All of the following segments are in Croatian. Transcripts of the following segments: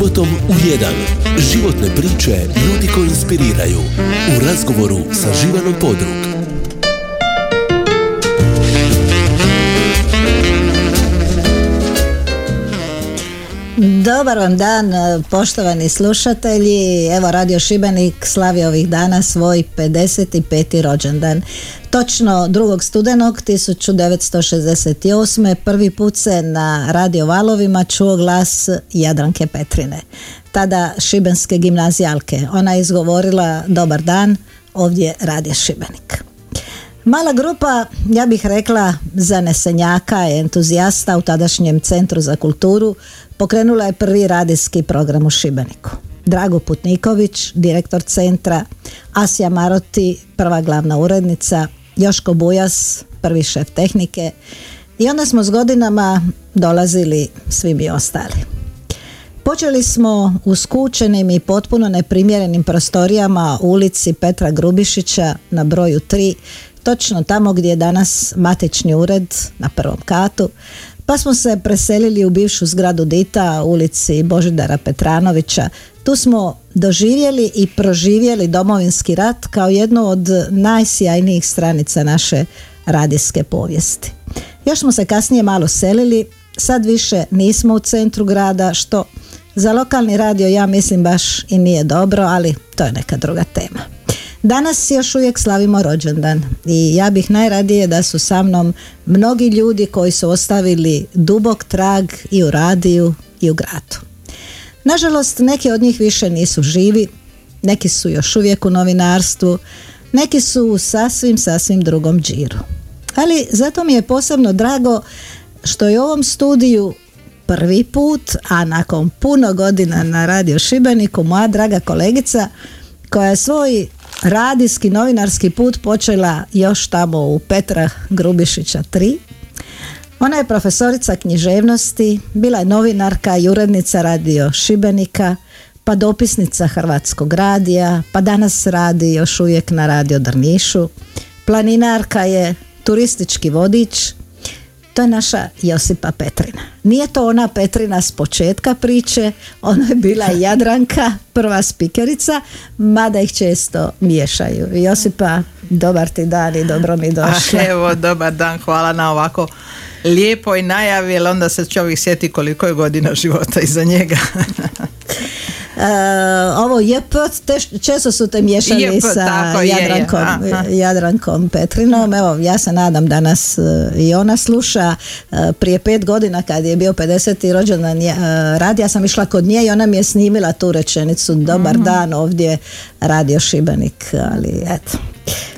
Subotom u 1. Životne priče ljudi koji inspiriraju. U razgovoru sa Živanom Podrug. Dobar vam dan, poštovani slušatelji. Evo, Radio Šibenik slavi ovih dana svoj 55. rođendan. Točno 2. studenog 1968. prvi put se na radio valovima čuo glas Jadranke Petrine, tada šibenske gimnazijalke. Ona je izgovorila dobar dan, ovdje Radio Šibenik. Mala grupa, ja bih rekla, zanesenjaka i entuzijasta u tadašnjem Centru za kulturu pokrenula je prvi radijski program u Šibeniku. Drago Putniković, direktor centra, Asija Maroti, prva glavna urednica, Joško Bujas, prvi šef tehnike i onda smo s godinama dolazili svi mi ostali. Počeli smo u skučenim i potpuno neprimjerenim prostorijama u ulici Petra Grubišića na broju 3, točno tamo gdje je danas matični ured na prvom katu, pa smo se preselili u bivšu zgradu Dita ulici Božidara Petranovića. Tu smo doživjeli i proživjeli domovinski rat kao jednu od najsjajnijih stranica naše radijske povijesti. Još smo se kasnije malo selili, sad više nismo u centru grada, što za lokalni radio ja mislim baš i nije dobro, ali to je neka druga tema. Danas još uvijek slavimo rođendan i ja bih najradije da su sa mnom mnogi ljudi koji su ostavili dubok trag i u radiju i u gradu. Nažalost, neki od njih više nisu živi, neki su još uvijek u novinarstvu, neki su u sasvim, sasvim drugom džiru. Ali zato mi je posebno drago što je u ovom studiju prvi put, a nakon puno godina na Radio Šibeniku, moja draga kolegica koja svoj radijski novinarski put počela još tamo u Petra Grubišića 3. Ona je profesorica književnosti, bila je novinarka i urednica radio Šibenika, pa dopisnica Hrvatskog radija, pa danas radi još uvijek na radio Drnišu. Planinarka je, turistički vodič, to je naša Josipa Petrina. Nije to ona Petrina s početka priče, ona je bila Jadranka, prva spikerica, mada ih često miješaju. Josipa, dobar ti dan i dobro mi došla. evo, dobar dan, hvala na ovako lijepoj najavi, jer onda se čovjek sjeti koliko je godina života iza njega. Uh, ovo JP, često su te miješali sa Jadrankom, Jadrankom Petrinom. Evo, ja se nadam da nas e, i ona sluša. Uh, prije pet godina kad je bio 50. rođendan rad, ja sam išla kod nje i ona mi je snimila tu rečenicu Dobar mhm. dan ovdje Radio Šibenik. Ali eto.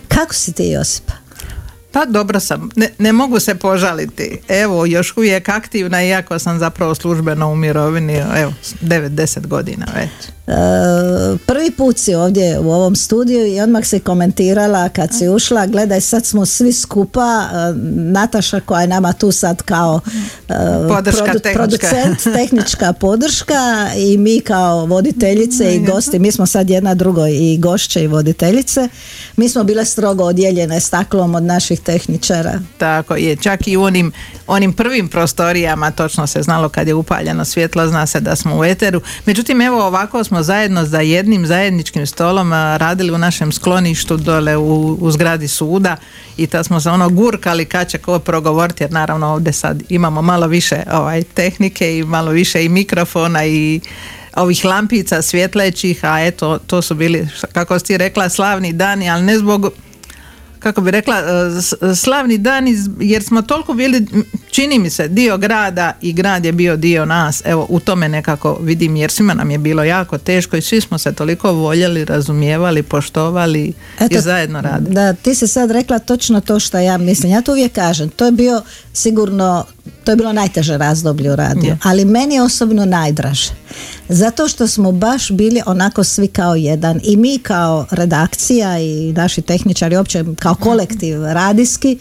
Kako si ti Josipa? Pa dobro sam, ne, ne, mogu se požaliti. Evo, još uvijek aktivna iako sam zapravo službeno u mirovini, evo, 9-10 godina već. E, prvi put si ovdje u ovom studiju i odmah se komentirala kad si ušla, gledaj sad smo svi skupa, e, Nataša koja je nama tu sad kao e, podrška, producent, tehnička podrška i mi kao voditeljice i gosti, mi smo sad jedna drugo i gošće i voditeljice, mi smo bile strogo odjeljene staklom od naših tehničara. Tako je, čak i u onim, onim prvim prostorijama točno se znalo kad je upaljeno svjetlo, zna se da smo u eteru. Međutim, evo ovako smo zajedno za jednim zajedničkim stolom radili u našem skloništu dole u, u zgradi suda i tad smo se ono gurkali kad će ko progovoriti jer naravno ovdje sad imamo malo više ovaj tehnike i malo više i mikrofona i ovih lampica svjetlećih, a eto to su bili kako si rekla slavni dani, ali ne zbog kako bi rekla, e, slavni dan jer smo toliko bili, čini mi se, dio grada i grad je bio dio nas. Evo, u tome nekako vidim jer svima nam je bilo jako teško i svi smo se toliko voljeli, razumijevali, poštovali i zajedno radili. Da, ti si sad rekla točno to što ja mislim. Ja to uvijek kažem. To je bio sigurno, to je bilo najteže razdoblje u radiju, ali meni je osobno najdraže. Zato što smo baš bili onako svi kao jedan i mi kao redakcija i naši tehničari uopće kao kolektiv radijski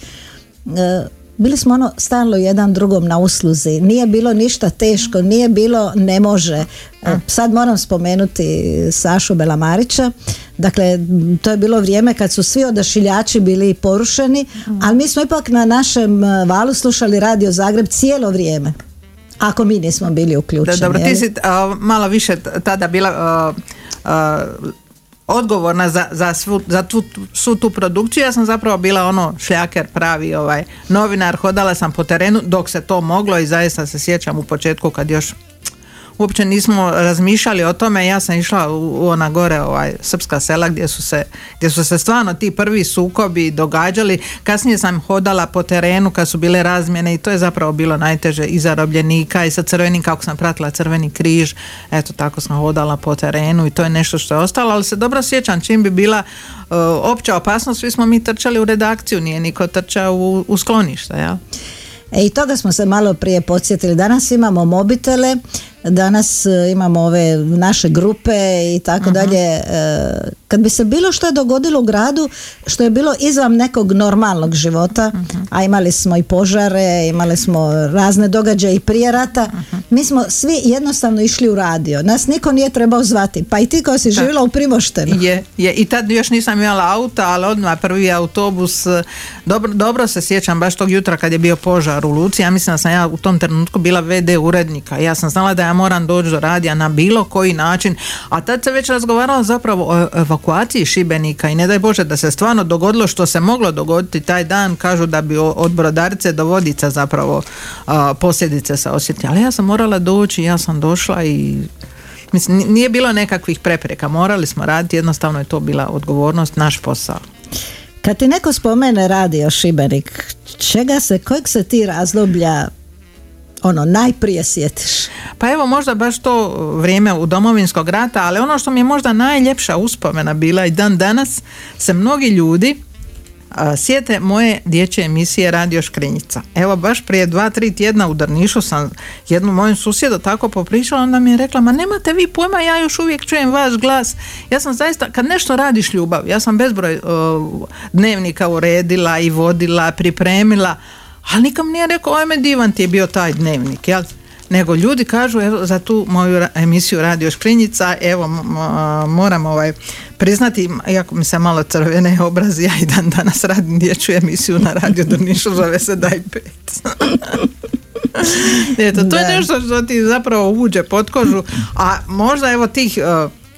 e, bili smo ono stalno jedan drugom na usluzi. Nije bilo ništa teško, nije bilo ne može. E, sad moram spomenuti Sašu Belamarića. Dakle, to je bilo vrijeme kad su svi odašiljači bili porušeni, ali mi smo ipak na našem valu slušali radio Zagreb cijelo vrijeme Ako mi nismo bili uključeni. Da, dobro, ti si malo više tada bila odgovorna za, za, svu, za tu, svu tu produkciju. Ja sam zapravo bila ono šljaker pravi ovaj novinar, hodala sam po terenu dok se to moglo i zaista se sjećam u početku kad još uopće nismo razmišljali o tome. Ja sam išla u, ona gore ovaj, srpska sela gdje su, se, gdje su se stvarno ti prvi sukobi događali. Kasnije sam hodala po terenu kad su bile razmjene i to je zapravo bilo najteže i zarobljenika i sa crvenim kako sam pratila crveni križ. Eto tako sam hodala po terenu i to je nešto što je ostalo, ali se dobro sjećam čim bi bila uh, opća opasnost, svi smo mi trčali u redakciju, nije niko trčao u, u skloništa, ja. E i toga smo se malo prije podsjetili. Danas imamo mobitele, danas e, imamo ove naše grupe i tako mhm. dalje. E, kad bi se bilo što je dogodilo u gradu, što je bilo izvan nekog normalnog života, mhm. a imali smo i požare, imali smo razne događaje i prije rata, mhm. mi smo svi jednostavno išli u radio. Nas niko nije trebao zvati. Pa i ti koja si živjela u Primoštenu. Je, je. I tad još nisam imala auta, ali odmah prvi autobus, e, dobro, dobro se sjećam baš tog jutra kad je bio požar u Luci. Ja mislim da sam ja u tom trenutku bila VD urednika. Ja sam znala da ja moram doći do radija na bilo koji način, a tad se već razgovaralo zapravo o evakuaciji Šibenika i ne daj Bože da se stvarno dogodilo što se moglo dogoditi taj dan, kažu da bi od Brodarice do Vodica zapravo posljedice se osjetili. Ali ja sam morala doći, ja sam došla i mislim, nije bilo nekakvih prepreka, morali smo raditi, jednostavno je to bila odgovornost, naš posao. Kad ti neko spomene radio Šibenik, čega se, kojeg se ti razdoblja ono najprije sjetiš? Pa evo možda baš to vrijeme u domovinskog rata, ali ono što mi je možda najljepša uspomena bila i dan danas se mnogi ljudi sjete moje dječje emisije Radio Škrinjica. Evo baš prije dva, tri tjedna u Drnišu sam jednu moju susjedu tako popričala, onda mi je rekla, ma nemate vi pojma, ja još uvijek čujem vaš glas. Ja sam zaista, kad nešto radiš ljubav, ja sam bezbroj dnevnika uredila i vodila, pripremila, ali nikom nije rekao, ajme divan ti je bio taj dnevnik, jel? nego ljudi kažu evo, za tu moju emisiju Radio Škrinjica evo moram ovaj priznati iako mi se malo crvene obrazi ja i dan danas radim dječju emisiju na Radio Drnišu zove se Daj pet Eto, to je nešto što ti zapravo uđe pod kožu a možda evo tih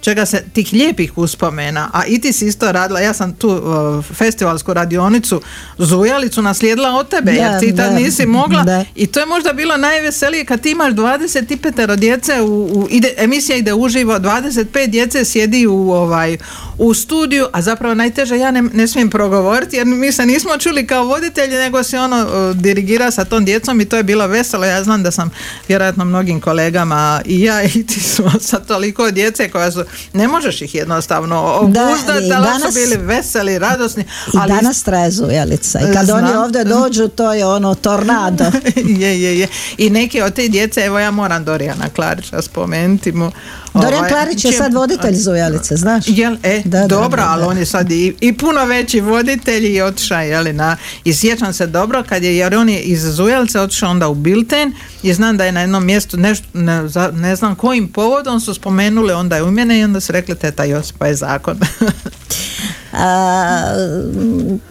čega se tih lijepih uspomena, a i ti si isto radila, ja sam tu uh, festivalsku radionicu Zujalicu naslijedila od tebe, jer ti tad nisi mogla i to je možda bilo najveselije kad ti imaš 25 djece, u, u ide, emisija ide uživo, 25 djece sjedi u ovaj u studiju, a zapravo najteže ja ne, ne smijem progovoriti jer mi se nismo čuli kao voditelji, nego se ono uh, dirigira sa tom djecom i to je bilo veselo. Ja znam da sam vjerojatno mnogim kolegama i ja i ti smo sa toliko djece koja su ne možeš ih jednostavno obuzdati, da, ali su bili veseli, radosni. Ali... I danas traje zujalica. I kad oni ovdje dođu, to je ono tornado. je, je, je. I neki od te djece, evo ja moram Dorijana Klarića spomenuti mu. Dorijan ovaj, Klarić je sad voditelj Zujalice, znaš? Jel, e, da, dobro, ali on je sad i, i puno veći voditelj i otišao, je na, i sjećam se dobro kad je, jer on je iz Zujalice otišao onda u Bilten i znam da je na jednom mjestu, nešto, ne, ne znam kojim povodom su spomenuli onda je umjene i onda su rekli teta Josipa je zakon. A,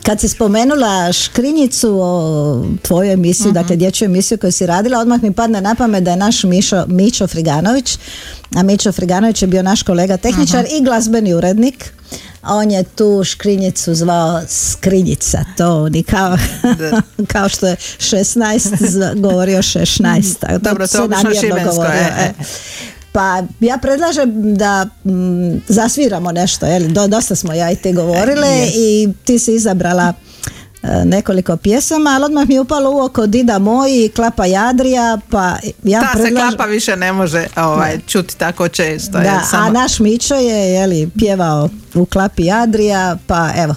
kad si spomenula Škrinjicu o tvoju emisiju, uh dakle dječju emisiju koju si radila, odmah mi padne na pamet da je naš Mišo, Mičo Friganović, a Mičo Friganović je bio naš kolega tehničar i glazbeni urednik. On je tu škrinjicu zvao skrinjica, to ni kao, kao što je 16 govorio 16. Dobro, to, to se govorio. E, e. Pa ja predlažem da mm, zasviramo nešto, jel? Do, dosta smo ja i ti govorile i ti si izabrala e, nekoliko pjesama, ali odmah mi je upalo u oko Dida moj i Klapa Jadrija, pa ja Ta se klapa više ne može ovaj, čuti tako često. Da, a naš Mičo je jeli, pjevao u Klapi Jadrija, pa evo,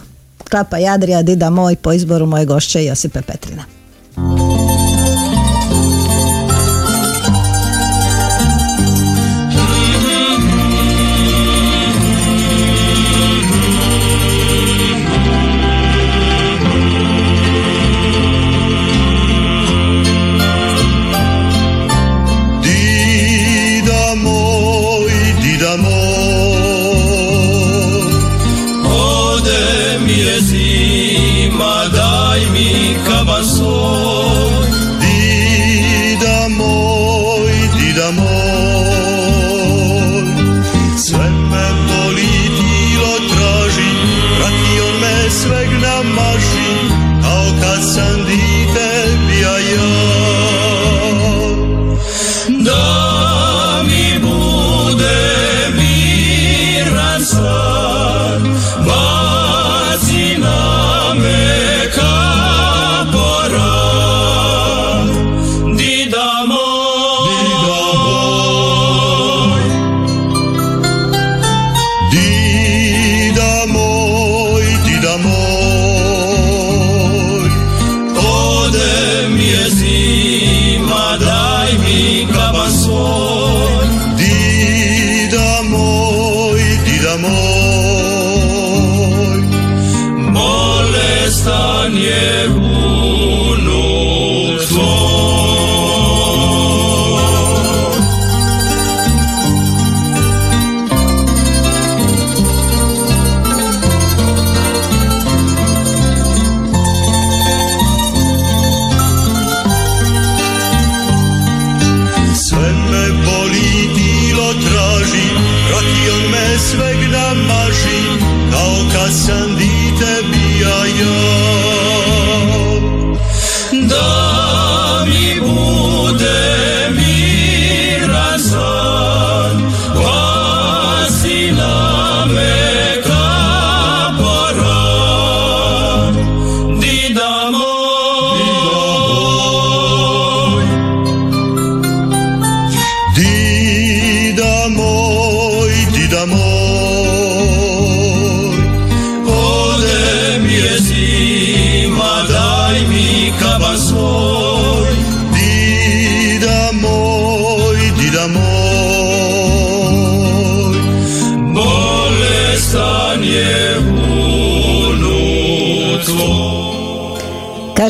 Klapa Jadrija, Dida moj po izboru moje gošće Josipe Petrina.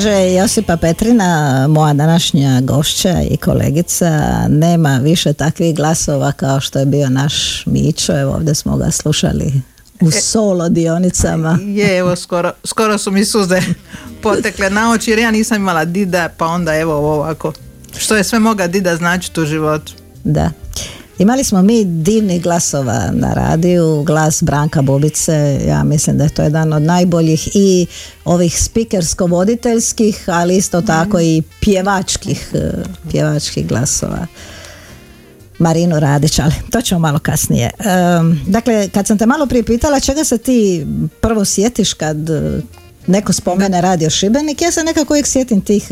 Kaže Josipa Petrina, moja današnja gošća i kolegica, nema više takvih glasova kao što je bio naš Mićo, evo ovdje smo ga slušali u e, solo dionicama. Je, evo skoro, skoro su mi suze potekle na oči jer ja nisam imala dida, pa onda evo ovako. Što je sve moga dida značiti u životu. Da. Imali smo mi divnih glasova na radiju, glas Branka Bubice, ja mislim da je to jedan od najboljih i ovih spikersko-voditeljskih, ali isto tako i pjevačkih, e, pjevačkih glasova. Marinu Radić, ali to ćemo malo kasnije. dakle, kad sam te malo prije pitala čega se ti prvo sjetiš kad e, neko spomene radio Šibenik, ja se nekako uvijek sjetim tih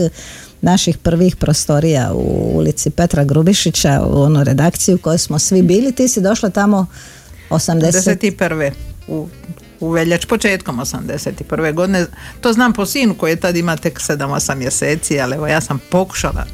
naših prvih prostorija u ulici Petra Grubišića u onu redakciju u kojoj smo svi bili. Ti si došla tamo 80... 81. U, u veljač početkom 81. godine. To znam po sinu koji je tad ima tek 7-8 mjeseci, ali evo ja sam pokušala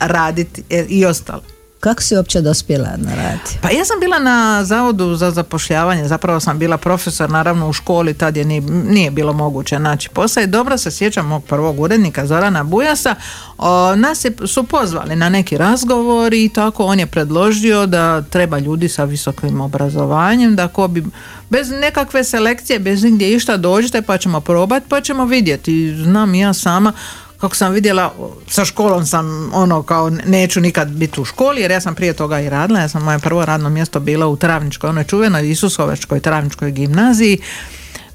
raditi e, i ostalo. Kako si uopće dospjela na rad? Pa ja sam bila na zavodu za zapošljavanje, zapravo sam bila profesor naravno u školi, tad je nije, bilo moguće naći posao i dobro se sjećam mog prvog urednika Zorana Bujasa, o, nas je, su pozvali na neki razgovor i tako on je predložio da treba ljudi sa visokim obrazovanjem, da ko bi bez nekakve selekcije, bez nigdje išta dođite pa ćemo probati pa ćemo vidjeti. Znam ja sama kako sam vidjela, sa školom sam ono kao neću nikad biti u školi jer ja sam prije toga i radila, ja sam moje prvo radno mjesto bilo u Travničkoj, onoj čuvenoj Isusovačkoj Travničkoj gimnaziji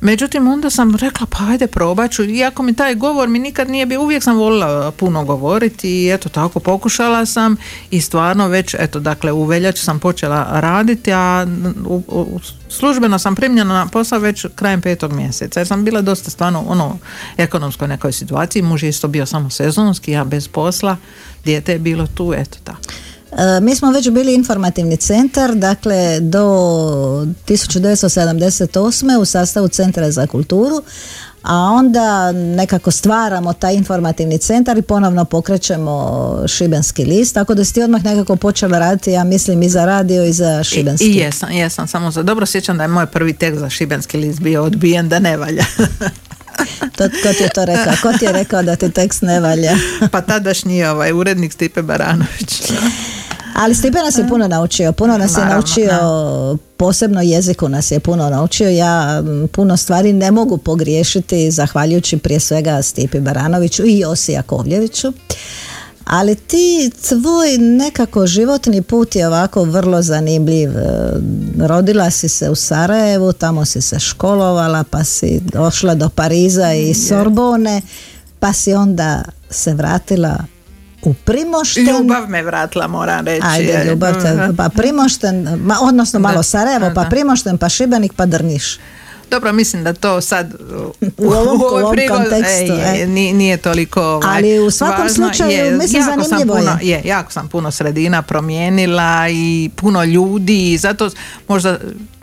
Međutim, onda sam rekla, pa ajde probat ću. Iako mi taj govor mi nikad nije bio, uvijek sam volila puno govoriti i eto tako pokušala sam i stvarno već, eto dakle u veljači sam počela raditi, a u, službeno sam primljena na posao već krajem petog mjeseca jer sam bila dosta stvarno ono ekonomskoj nekoj situaciji, muž je isto bio samo sezonski, ja bez posla, dijete je bilo tu, eto tako. E, mi smo već bili informativni centar, dakle do 1978. u sastavu Centra za kulturu, a onda nekako stvaramo taj informativni centar i ponovno pokrećemo Šibenski list, tako da si ti odmah nekako počela raditi, ja mislim, i za radio i za Šibenski. I, i jesam, jesam, samo za dobro sjećam da je moj prvi tekst za Šibenski list bio odbijen da ne valja. to, ko ti je to rekao? Ko ti je rekao da ti tekst ne valja? pa tadašnji ovaj urednik Stipe Baranović. Ali Stipe nas je puno naučio, puno nas je naučio, posebno jeziku nas je puno naučio. Ja puno stvari ne mogu pogriješiti zahvaljujući prije svega Stipi Baranoviću i Josi Jakovljeviću. Ali ti, tvoj nekako životni put je ovako vrlo zanimljiv. Rodila si se u Sarajevu, tamo si se školovala, pa si došla do Pariza i Sorbone, pa si onda se vratila u Primošten. Ljubav me vratila, moram reći. Ajde, ljubav te, pa Primošten, odnosno malo Sarajevo, pa Primošten, pa Šibenik, pa Drniš. Dobro, mislim da to sad u, ovom, kontekstu e. nije, toliko ovaj, ali u svakom slučaju je, mislim jako zanimljivo sam puno, je. jako sam puno sredina promijenila i puno ljudi i zato možda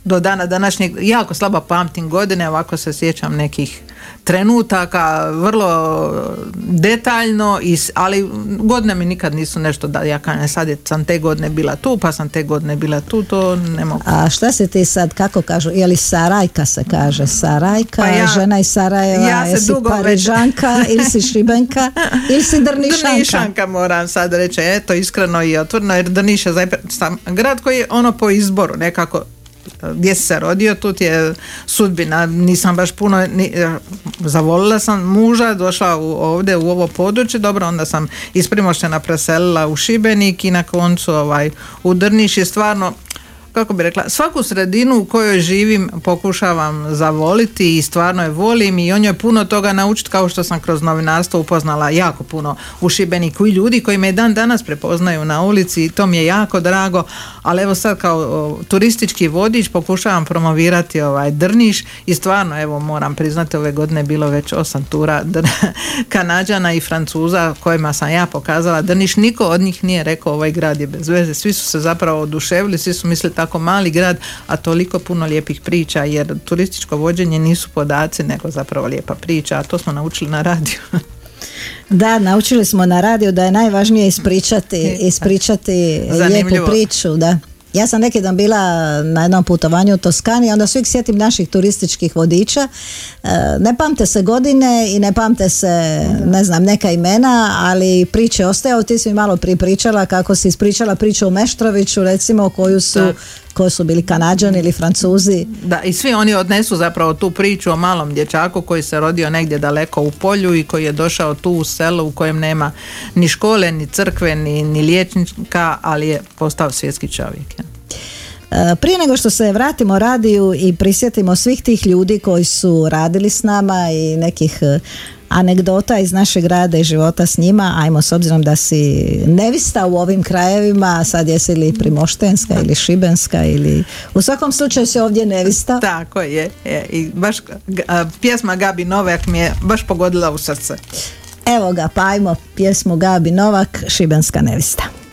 do dana današnjeg jako slabo pamtim godine ovako se sjećam nekih trenutaka, vrlo detaljno, i, ali godine mi nikad nisu nešto da ja kažem sad sam te godine bila tu, pa sam te godine bila tu, to ne mogu. A šta se ti sad, kako kažu, je li Sarajka se kaže, Sarajka, pa ja, žena iz Sarajeva, ja jesi Parižanka ili si Šibenka ili si Drnišanka? Drnišanka moram sad reći, eto iskreno i otvorno, jer Drniš je grad koji je ono po izboru nekako gdje si se rodio, tu je sudbina, nisam baš puno, ni, zavolila sam muža, došla u, ovdje u ovo područje, dobro, onda sam iz Primoštena preselila u Šibenik i na koncu ovaj, u Drniš. I stvarno kako bi rekla, svaku sredinu u kojoj živim pokušavam zavoliti i stvarno je volim i o njoj puno toga naučiti kao što sam kroz novinarstvo upoznala jako puno u Šibeniku i ljudi koji me dan danas prepoznaju na ulici. I to mi je jako drago, ali evo sad kao turistički vodič pokušavam promovirati ovaj Drniš i stvarno evo moram priznati ove godine bilo već osam tura Kanađana i Francuza kojima sam ja pokazala Drniš, niko od njih nije rekao ovaj grad je bez veze, svi su se zapravo oduševili, svi su mislili mali grad, a toliko puno lijepih priča, jer turističko vođenje nisu podaci, nego zapravo lijepa priča, a to smo naučili na radiju. Da, naučili smo na radiju da je najvažnije ispričati, ispričati lijepu priču, da. Ja sam neki dan bila na jednom putovanju u Toskani, onda uvijek sjetim naših turističkih vodiča. E, ne pamte se godine i ne pamte se, ne znam, neka imena, ali priče ostaju. Ti si mi malo pripričala kako si ispričala priču o Meštroviću, recimo, koju su koji su bili Kanađani ili Francuzi. Da, i svi oni odnesu zapravo tu priču o malom dječaku koji se rodio negdje daleko u polju i koji je došao tu u selo u kojem nema ni škole, ni crkve, ni, ni liječnika, ali je postao svjetski čovjek. E, prije nego što se vratimo radiju i prisjetimo svih tih ljudi koji su radili s nama i nekih e, anegdota iz našeg rada i života s njima, ajmo s obzirom da si nevista u ovim krajevima, sad jesi li primoštenska ili šibenska ili u svakom slučaju si ovdje nevista. Tako je, je. i baš pjesma Gabi Novak mi je baš pogodila u srce. Evo ga, pa ajmo pjesmu Gabi Novak, Šibenska nevista.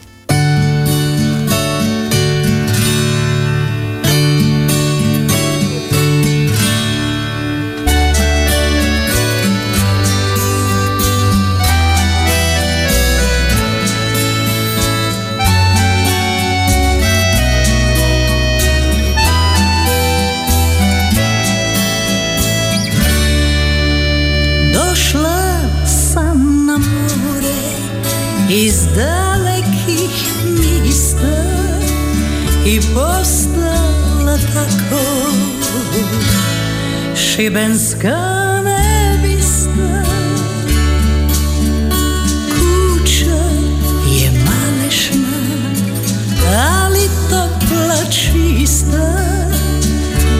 Šibenska nevista Kuća je malešna, ali topla čista.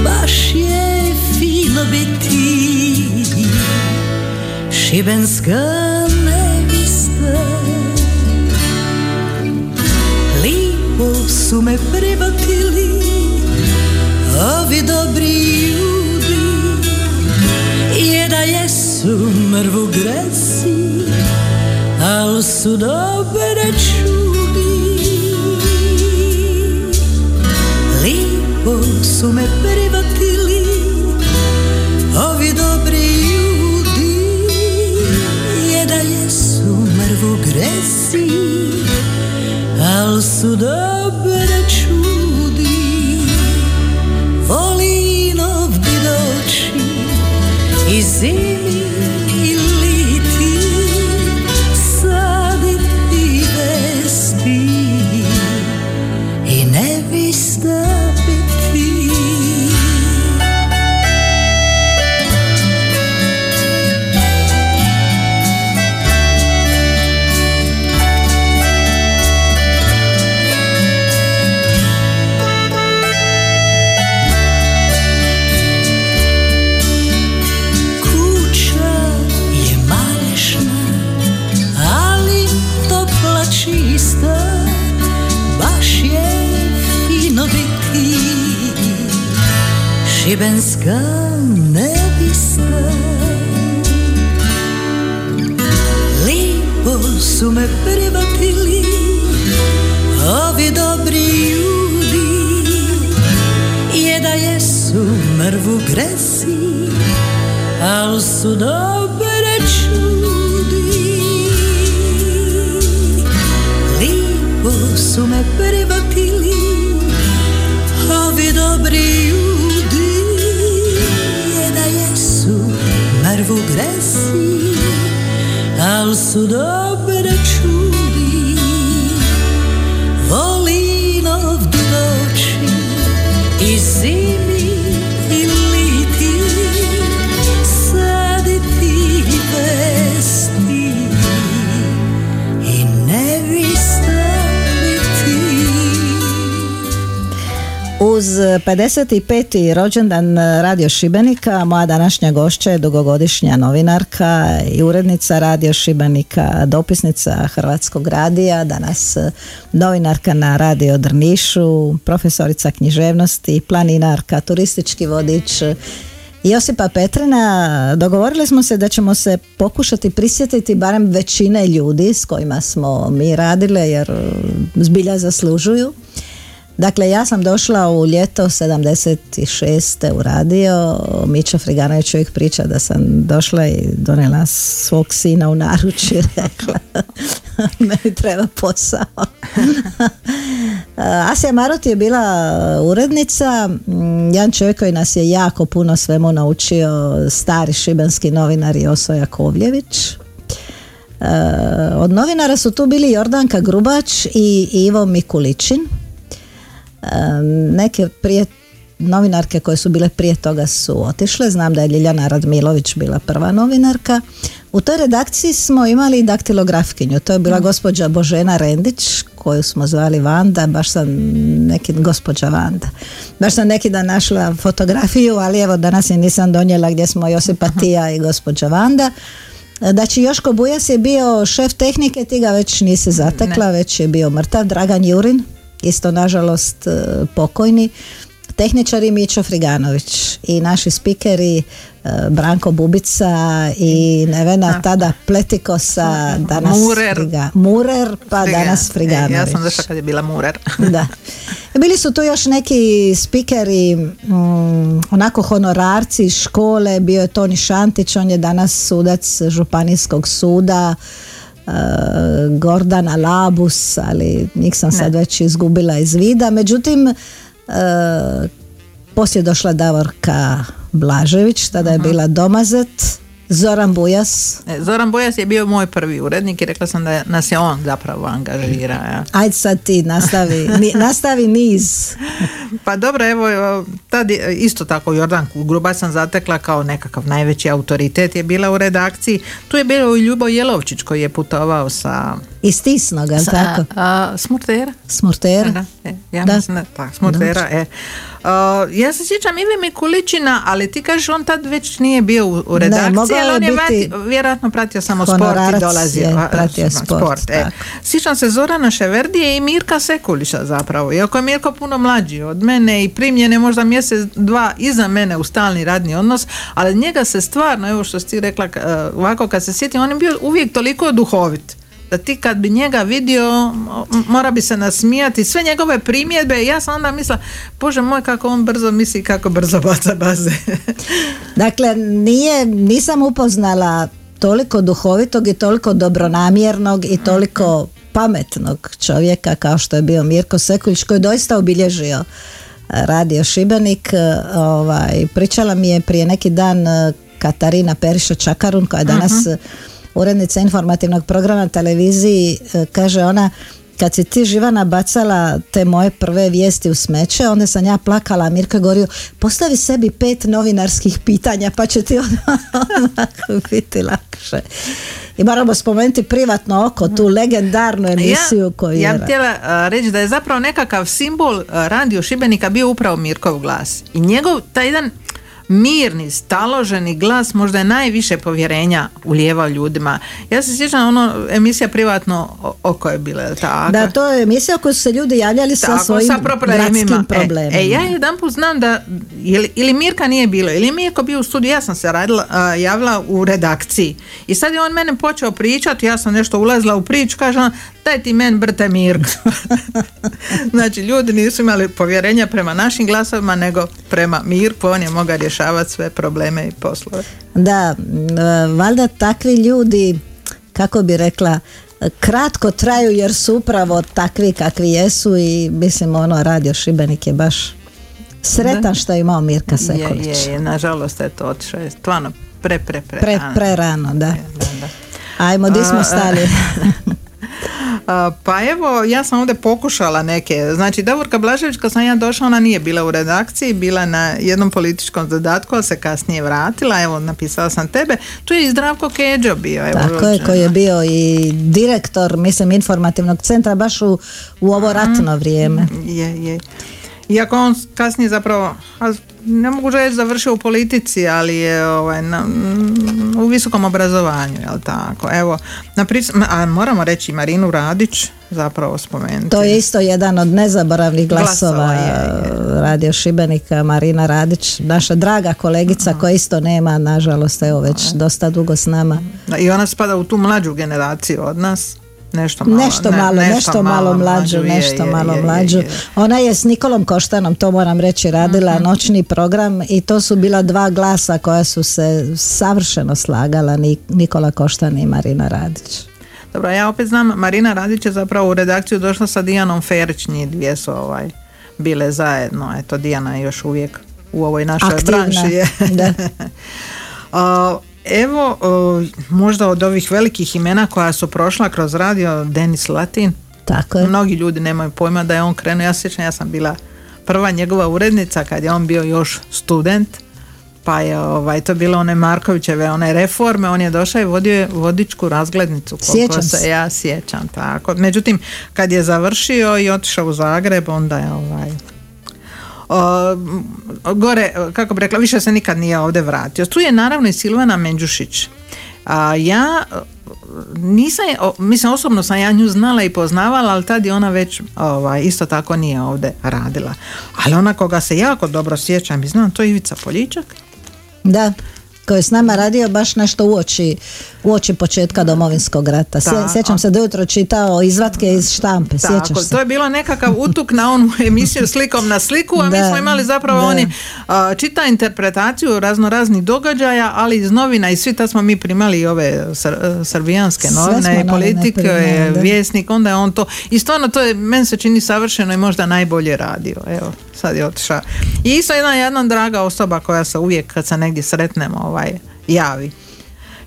Baš je fino biti. Šibenska su me privatili ovi dobri su mrvu gresi, al su dobre čudi. Lipo su me privatili, ovi dobri ljudi, je da jesu mrvu gresi, al su dobre i 55. rođendan Radio Šibenika, moja današnja gošća je dugogodišnja novinarka i urednica Radio Šibenika, dopisnica Hrvatskog radija, danas novinarka na Radio Drnišu, profesorica književnosti, planinarka, turistički vodič, Josipa Petrina, dogovorili smo se da ćemo se pokušati prisjetiti barem većine ljudi s kojima smo mi radile jer zbilja zaslužuju. Dakle, ja sam došla u ljeto 76. u radio, Mića Friganović uvijek priča da sam došla i donela svog sina u naručje i rekla meni treba posao. Asija Marot je bila urednica, mm, jedan čovjek koji nas je jako puno svemu naučio, stari šibenski novinar Joso Jakovljević. E, Od novinara su tu bili Jordanka Grubač i Ivo Mikuličin. Neke prije novinarke koje su bile prije toga su otišle. Znam da je Ljiljana Radmilović bila prva novinarka. U toj redakciji smo imali daktilografkinju. To je bila gospođa Božena Rendić koju smo zvali Vanda. Baš sam neki, gospođa Vanda. Baš sam neki dan našla fotografiju, ali evo danas je nisam donijela gdje smo Josipa Tija i gospođa Vanda. Znači Joško Bujas je bio šef tehnike, ti ga već nisi zatekla, već je bio mrtav. Dragan Jurin, isto nažalost e, pokojni. Tehničari Mićo Friganović i naši spikeri e, Branko Bubica i Nevena tada Pletikosa, danas Murer. Friga- Murer, pa danas Friganović. E, ja sam došla kad je bila Murer. Da. Bili su tu još neki spikeri, mm, onako honorarci iz škole, bio je Toni Šantić, on je danas sudac Županijskog suda, Gordana Labus, ali njih sam sad već izgubila iz vida. Međutim, e, poslije je došla Davorka Blažević, tada je bila domazet, Zoran Bujas, E, Zoran Bojas je bio moj prvi urednik i rekla sam da nas je on zapravo angažira. ja. ajde sad ti nastavi, ni- nastavi niz. Pa dobro, evo, evo, tad je, isto tako Jordanku Grubac sam zatekla kao nekakav najveći autoritet je bila u redakciji. Tu je bio i Ljubo Jelovčić koji je putovao sa, I stisno ga, jel sa tako? a, Smurtera. Smurtera. Da, e, ja Da. mislim da, tak, Smurtera, e. Uh, ja se sjećam Ive Mikuličina, ali ti kažeš on tad već nije bio u, u redakciji, mogao ali on je vati- vjerojatno pratio samo sport i dolazio. je a, pratio a, sport, e. Sjećam se Zorana Ševerdije i Mirka Sekulića zapravo, iako je Mirko puno mlađi od mene i primljen je možda mjesec, dva iza mene u stalni radni odnos, ali njega se stvarno, evo što si ti rekla, ovako kad se sjetim, on je bio uvijek toliko duhovit da ti kad bi njega vidio mora bi se nasmijati. Sve njegove primjedbe ja sam onda mislila bože moj kako on brzo misli kako brzo baca baze. Dakle, nije, nisam upoznala toliko duhovitog i toliko dobronamjernog i toliko pametnog čovjeka kao što je bio Mirko Sekulić koji je doista obilježio e, radio Šibenik. E, Ovaj, pričala mi je prije neki dan e, Katarina Periša Čakarun koja je danas e, urednica informativnog programa televiziji. E, Kaže ona kad si ti Živana bacala te moje prve vijesti u smeće, onda sam ja plakala, a Mirko je govorio, postavi sebi pet novinarskih pitanja, pa će ti odmah biti lakše. I moramo spomenuti privatno oko, tu legendarnu emisiju ja, koju ja je... bih htjela a, reći da je zapravo nekakav simbol a, radio Šibenika bio upravo Mirkov glas i njegov taj jedan mirni, staloženi glas možda je najviše povjerenja ulijevao ljudima. Ja se sjećam ono emisija privatno oko je bila, tako? Da, to je emisija u kojoj su se ljudi javljali sa Tako, svojim sa problemima. gradskim E, problemima. E, ja jedan put znam da ili, ili Mirka nije bilo, ili je Mirko bio u studiju, ja sam se radila, a, javila u redakciji. I sad je on mene počeo pričati, ja sam nešto ulazila u priču, kaže on, daj ti men brte Mirko. znači, ljudi nisu imali povjerenja prema našim glasovima, nego prema Mirku, on je mogao rješavati rješavati sve probleme i poslove. Da, e, valjda takvi ljudi, kako bi rekla, kratko traju jer su upravo takvi kakvi jesu i mislim ono radio Šibenik je baš sretan što je imao Mirka Je, Sekulić. je, je, nažalost, eto, otišao je stvarno pre, pre, pre, Pre, rano. prerano, da. Da, da. Ajmo, di smo stali? Pa evo, ja sam ovdje pokušala neke. Znači, Davorka Blažević, kad sam ja došla, ona nije bila u redakciji, bila na jednom političkom zadatku, ali se kasnije vratila. Evo, napisala sam tebe. Tu je i Zdravko Keđo bio. Evo, Tako je, koji je bio i direktor, mislim, informativnog centra baš u, u ovo ratno vrijeme. Je, je. Iako on kasnije zapravo, ne mogu reći završio u politici, ali je ovaj, na, u visokom obrazovanju, jel tako? Evo, na pris- a moramo reći Marinu Radić, zapravo spomenuti. To je isto jedan od nezaboravnih glasova, Glasova, je, Radio Šibenika, Marina Radić, naša draga kolegica koja isto nema, nažalost, evo već dosta dugo s nama. I ona spada u tu mlađu generaciju od nas. Nešto malo, nešto ne- malo, nešto, malo mlađu, je, nešto je, malo je, je, mlađu. je. Ona je s Nikolom Koštanom, to moram reći, radila Mhm. noćni program i to su bila dva glasa koja su se savršeno slagala, Ni- Nikola Koštan i Marina Radić. Dobro, ja opet znam, Marina Radić je zapravo u redakciju došla sa Dijanom Ferić, njih dvije su ovaj, bile zajedno. Eto, Dijana je još uvijek u ovoj našoj Aktivna, branši. Je. da. Evo, o, možda od ovih velikih imena koja su prošla kroz radio, Denis Latin, Tako je. Mnogi ljudi nemaju pojma da je on krenuo. Ja sjećam, ja sam bila prva njegova urednica kad je on bio još student. Pa je ovaj, to bilo one Markovićeve, one reforme, on je došao i vodio je vodičku razglednicu. koliko Sjećam se. ja sjećam. Tako. Međutim, kad je završio i otišao u Zagreb, onda je ovaj, gore, kako bi rekla, više se nikad nije ovdje vratio. Tu je naravno i Silvana Menđušić. A ja nisam, mislim osobno sam ja nju znala i poznavala, ali tad je ona već ovaj, isto tako nije ovdje radila. Ali ona koga se jako dobro sjećam i znam, to je Ivica Poljičak. Da, koji je s nama radio baš nešto uoči, uoči početka domovinskog rata. Sje- Da. sjećam se da jutro čitao izvatke iz štampe, Tako, sjećaš se? to je bilo nekakav utuk na onu emisiju slikom na sliku, a mi Da, smo imali zapravo da. oni a, čita interpretaciju razno raznih događaja, ali iz novina i svi tad smo mi primali i ove sr- srbijanske novine, politike, primali, vjesnik, onda je on to i stvarno to je, meni se čini savršeno i možda najbolje radio, evo, sad je otišao. I isto jedna, jedna draga osoba koja se uvijek kad se negdje sretnemo ovaj, javi.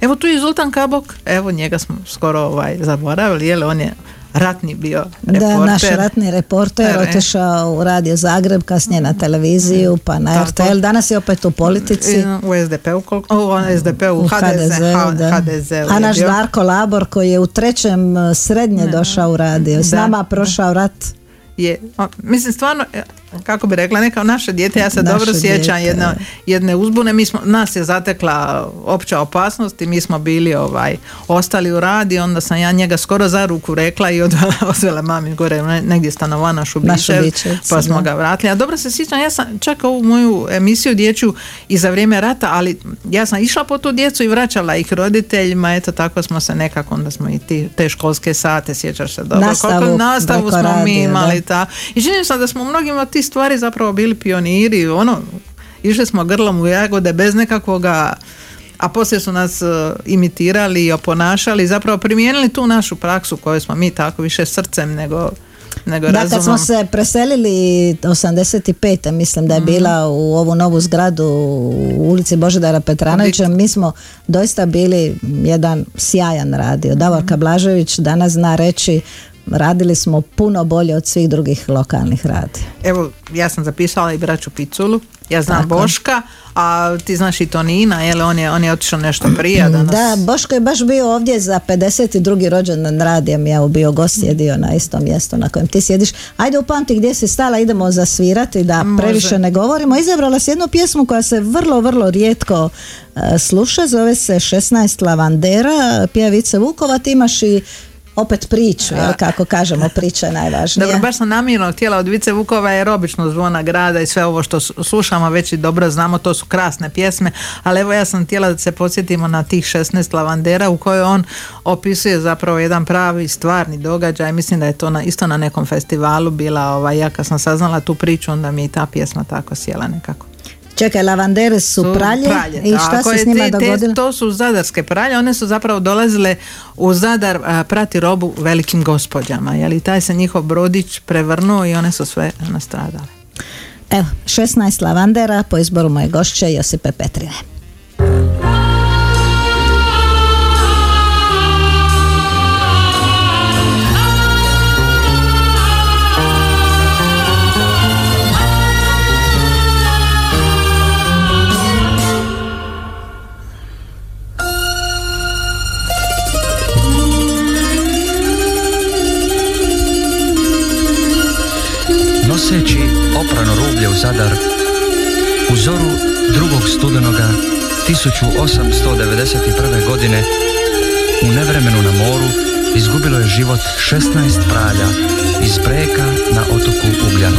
Evo tu je Zoltan Kabok, evo njega smo skoro ovaj, zaboravili, je on je ratni bio reporter. Da, naš ratni reporter otišao u Radio Zagreb, kasnije na televiziju, pa na Tako. RTL, danas je opet u politici. U SDP-u, koliko- u SDP-u, U HDZ. HDZ-u je A naš. Darko Labor koji je u trećem uh, srednje došao u radio, s Da, nama prošao rat. je, mislim stvarno, kako bi rekla, neka naše dijete, ja se Naše dobro sjećam jedne, jedne uzbune, mi smo, nas je zatekla opća opasnost i mi smo bili ovaj, ostali u radi, onda sam ja njega skoro za ruku rekla i odvela, odvela mami gore ne- negdje stanovana Na Šubićev, pa smo da. ga vratili. A dobro se sjećam, ja sam čak ovu moju emisiju dječju i za vrijeme rata, ali ja sam išla po tu djecu i vraćala ih roditeljima, eto tako smo se nekako, onda smo i ti, te školske sate, sjećaš se dobro, Nastavu koliko nastavu smo mi radija, imali, da. ta. I čini se da smo u mnogim od tih stvari zapravo bili pioniri, ono, išli smo grlom u jagode bez nekakvoga a poslije su nas e, imitirali i oponašali, zapravo primijenili tu našu praksu koju smo mi tako više srcem nego, nego Da, kad smo razumom. se preselili 85. mislim Mhm. da je bila u ovu novu zgradu u ulici Božidara Petranovića, mi smo doista bili jedan sjajan radio. Mhm. Davorka Blažević danas zna reći radili smo puno bolje od svih drugih lokalnih radija. Evo, ja sam zapisala i braću Piculu, ja znam Tako. Boška, a ti znaš i Tonina, jel, on je, on je otišao nešto prije danas. Da, Boško je baš bio ovdje za 52. rođendan radijem, ja bio gost sjedio na istom mjestu na kojem ti sjediš. Ajde upamti gdje si stala, idemo zasvirati da Može. previše ne govorimo. Izabrala si jednu pjesmu koja se vrlo, vrlo rijetko e, sluša, zove se 16 lavandera, pjevice Vukova, ti imaš i opet priču, jel, kako kažemo, priča je najvažnija. Dobro, baš sam namjerno htjela od Vice Vukova jer obično zvona grada i sve ovo što slušamo već i dobro znamo, to su krasne pjesme, ali evo ja sam htjela da se podsjetimo na tih 16 lavandera u kojoj on opisuje zapravo jedan pravi stvarni događaj, mislim da je to na, isto na nekom festivalu bila, ovaj, ja kad sam saznala tu priču onda mi je i ta pjesma tako sjela nekako. Čekaj, lavandere su, pralje, i šta se s njima te- te- dogodilo? to su zadarske pralje, one su zapravo dolazile u Zadar a, prati robu velikim gospođama, je li taj se njihov brodić prevrnuo i one su sve nastradale. Evo, 16 lavandera po izboru moje gošće Josipe Petrine. Noseći oprano rublje u Zadar, u zoru drugog studenoga 1891. godine u nevremenu na moru izgubilo je život 16 pralja iz breka na otoku Ugljanu.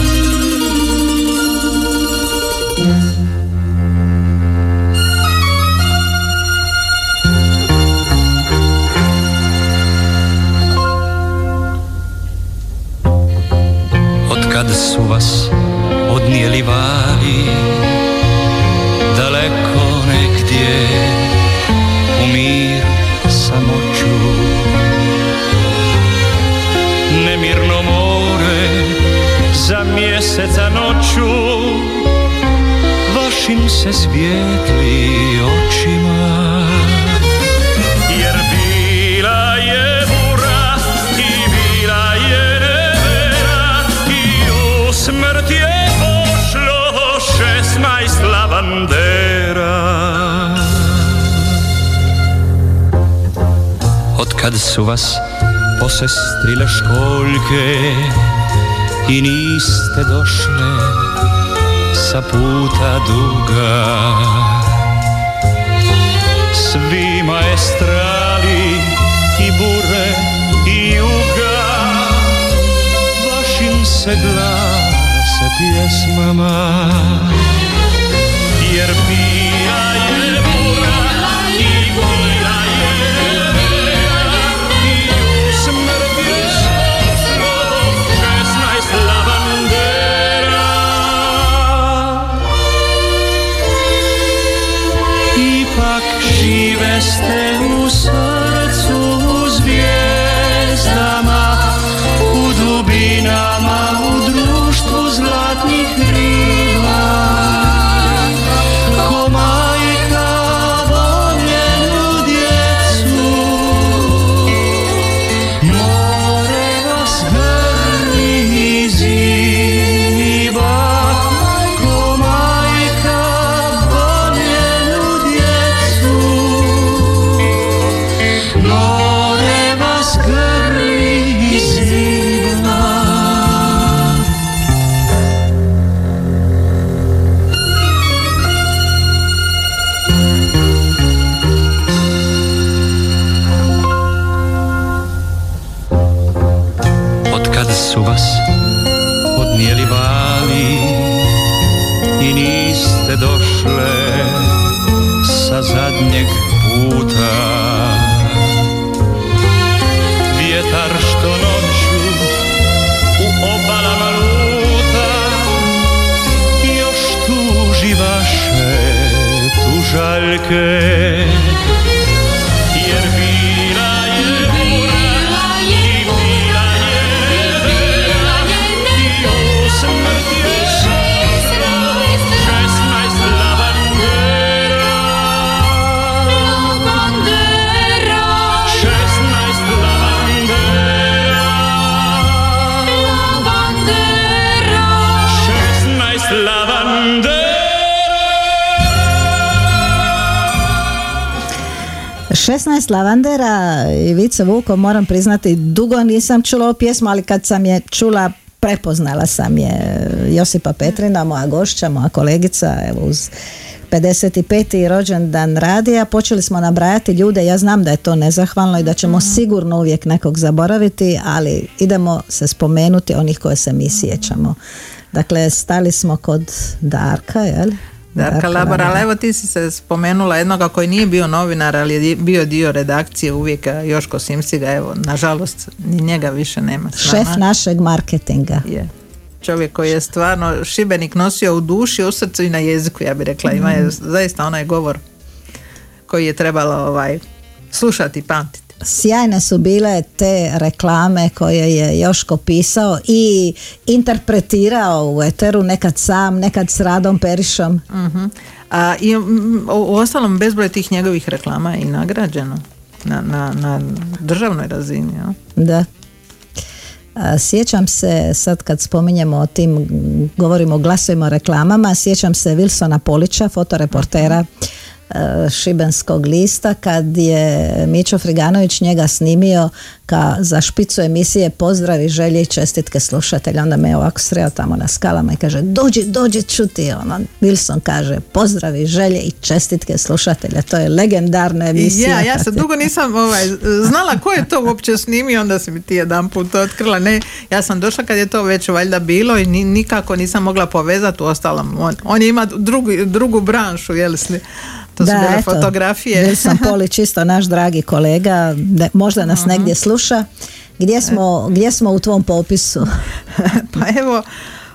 Otkad su vas odnijeli vali Daleko negdje u mir samoću Nemirno more za mjeseca noću Vašim se svijetli očima Otkad su vas posestrile školjke i niste došle sa puta duga. Svi maestrali i bure i juga vašim se glase pjesmama 16 lavandera i Vice Vuko moram priznati dugo nisam čula ovu pjesmu ali kad sam je čula prepoznala sam je Josipa Petrina moja gošća, moja kolegica evo uz 55. rođendan radija počeli smo nabrajati ljude ja znam da je to nezahvalno i da ćemo sigurno uvijek nekog zaboraviti ali idemo se spomenuti onih koje se mi sjećamo dakle stali smo kod Darka jel? Darka Labar, ali evo ti si se spomenula jednoga koji nije bio novinar, ali je bio dio redakcije uvijek, Joško Simciga, evo, nažalost, ni njega više nema šef našeg marketinga Je. čovjek koji je stvarno Šibenik nosio u duši, u srcu i na jeziku, ja bih rekla. Ima je zaista onaj govor koji je trebalo ovaj, slušati i pamtiti. Sjajne su bile te reklame koje je Joško pisao i interpretirao u eteru, nekad sam, nekad s Radom Perišom. Mhm. A, I u u ostalom bezbroj tih njegovih reklama je i nagrađeno na, na, na državnoj razini. jel? Da. A, Sjećam se, sad kad spominjemo o tim, govorimo o glasovima o reklamama, sjećam se Wilsona Polića, fotoreportera Šibenskog lista, kad je Mićo Friganović njega snimio ka, za špicu emisije Pozdravi, želje i čestitke slušatelja. Onda me je ovako sreo tamo na skalama i kaže, dođi, dođi čuti. Ono, Wilson kaže, pozdravi, želje i čestitke slušatelja. To je legendarna emisija. Ja, ja se dugo nisam ovaj, znala ko je to uopće snimio, onda si mi ti jedan put otkrila. Ne, ja sam došla kad je to već valjda bilo i ni- nikako nisam mogla povezati u ostalom. On, on je ima drugu, drugu branšu, jel sni- To su bile eto, fotografije. Wilson Polić isto naš dragi kolega, ne- možda nas negdje sluša. Gdje smo, gdje smo u tvom popisu? pa evo,